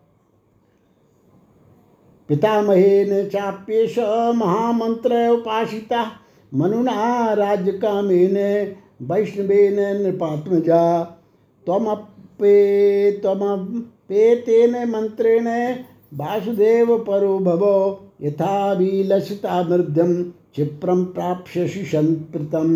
पितामहेन चाप्येष महामंत्र उपासिता। मनुना राज्यकामेन वैष्णवेन नृपात्मजा। त्वमपे त्वमपेतेन मंत्रेण वासुदेव परो भव। यथाभिलषिता मृद्यम क्षिप्रम प्राप्यसि संप्रतम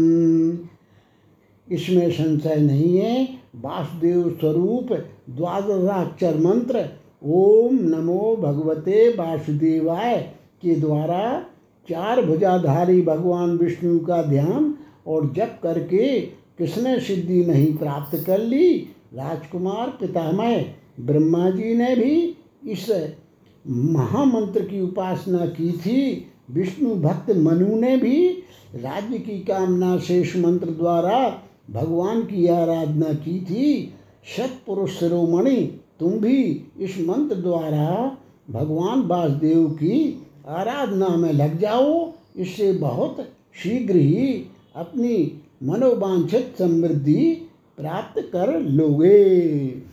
इसमें संशय नहीं है। वासुदेव स्वरूप द्वादशाक्षर मंत्र ओम नमो भगवते वासुदेवाय के द्वारा चार भुजाधारी भगवान विष्णु का ध्यान और जप करके किसने सिद्धि नहीं प्राप्त कर ली? राजकुमार पितामह। ब्रह्मा जी ने भी इस महामंत्र की उपासना की थी। विष्णु भक्त मनु ने भी राज्य की कामना शेष मंत्र द्वारा भगवान की आराधना की थी। सतपुरुष शिरोमणि तुम भी इस मंत्र द्वारा भगवान वासुदेव की आराधना में लग जाओ। इससे बहुत शीघ्र ही अपनी मनोवांछित समृद्धि प्राप्त कर लोगे।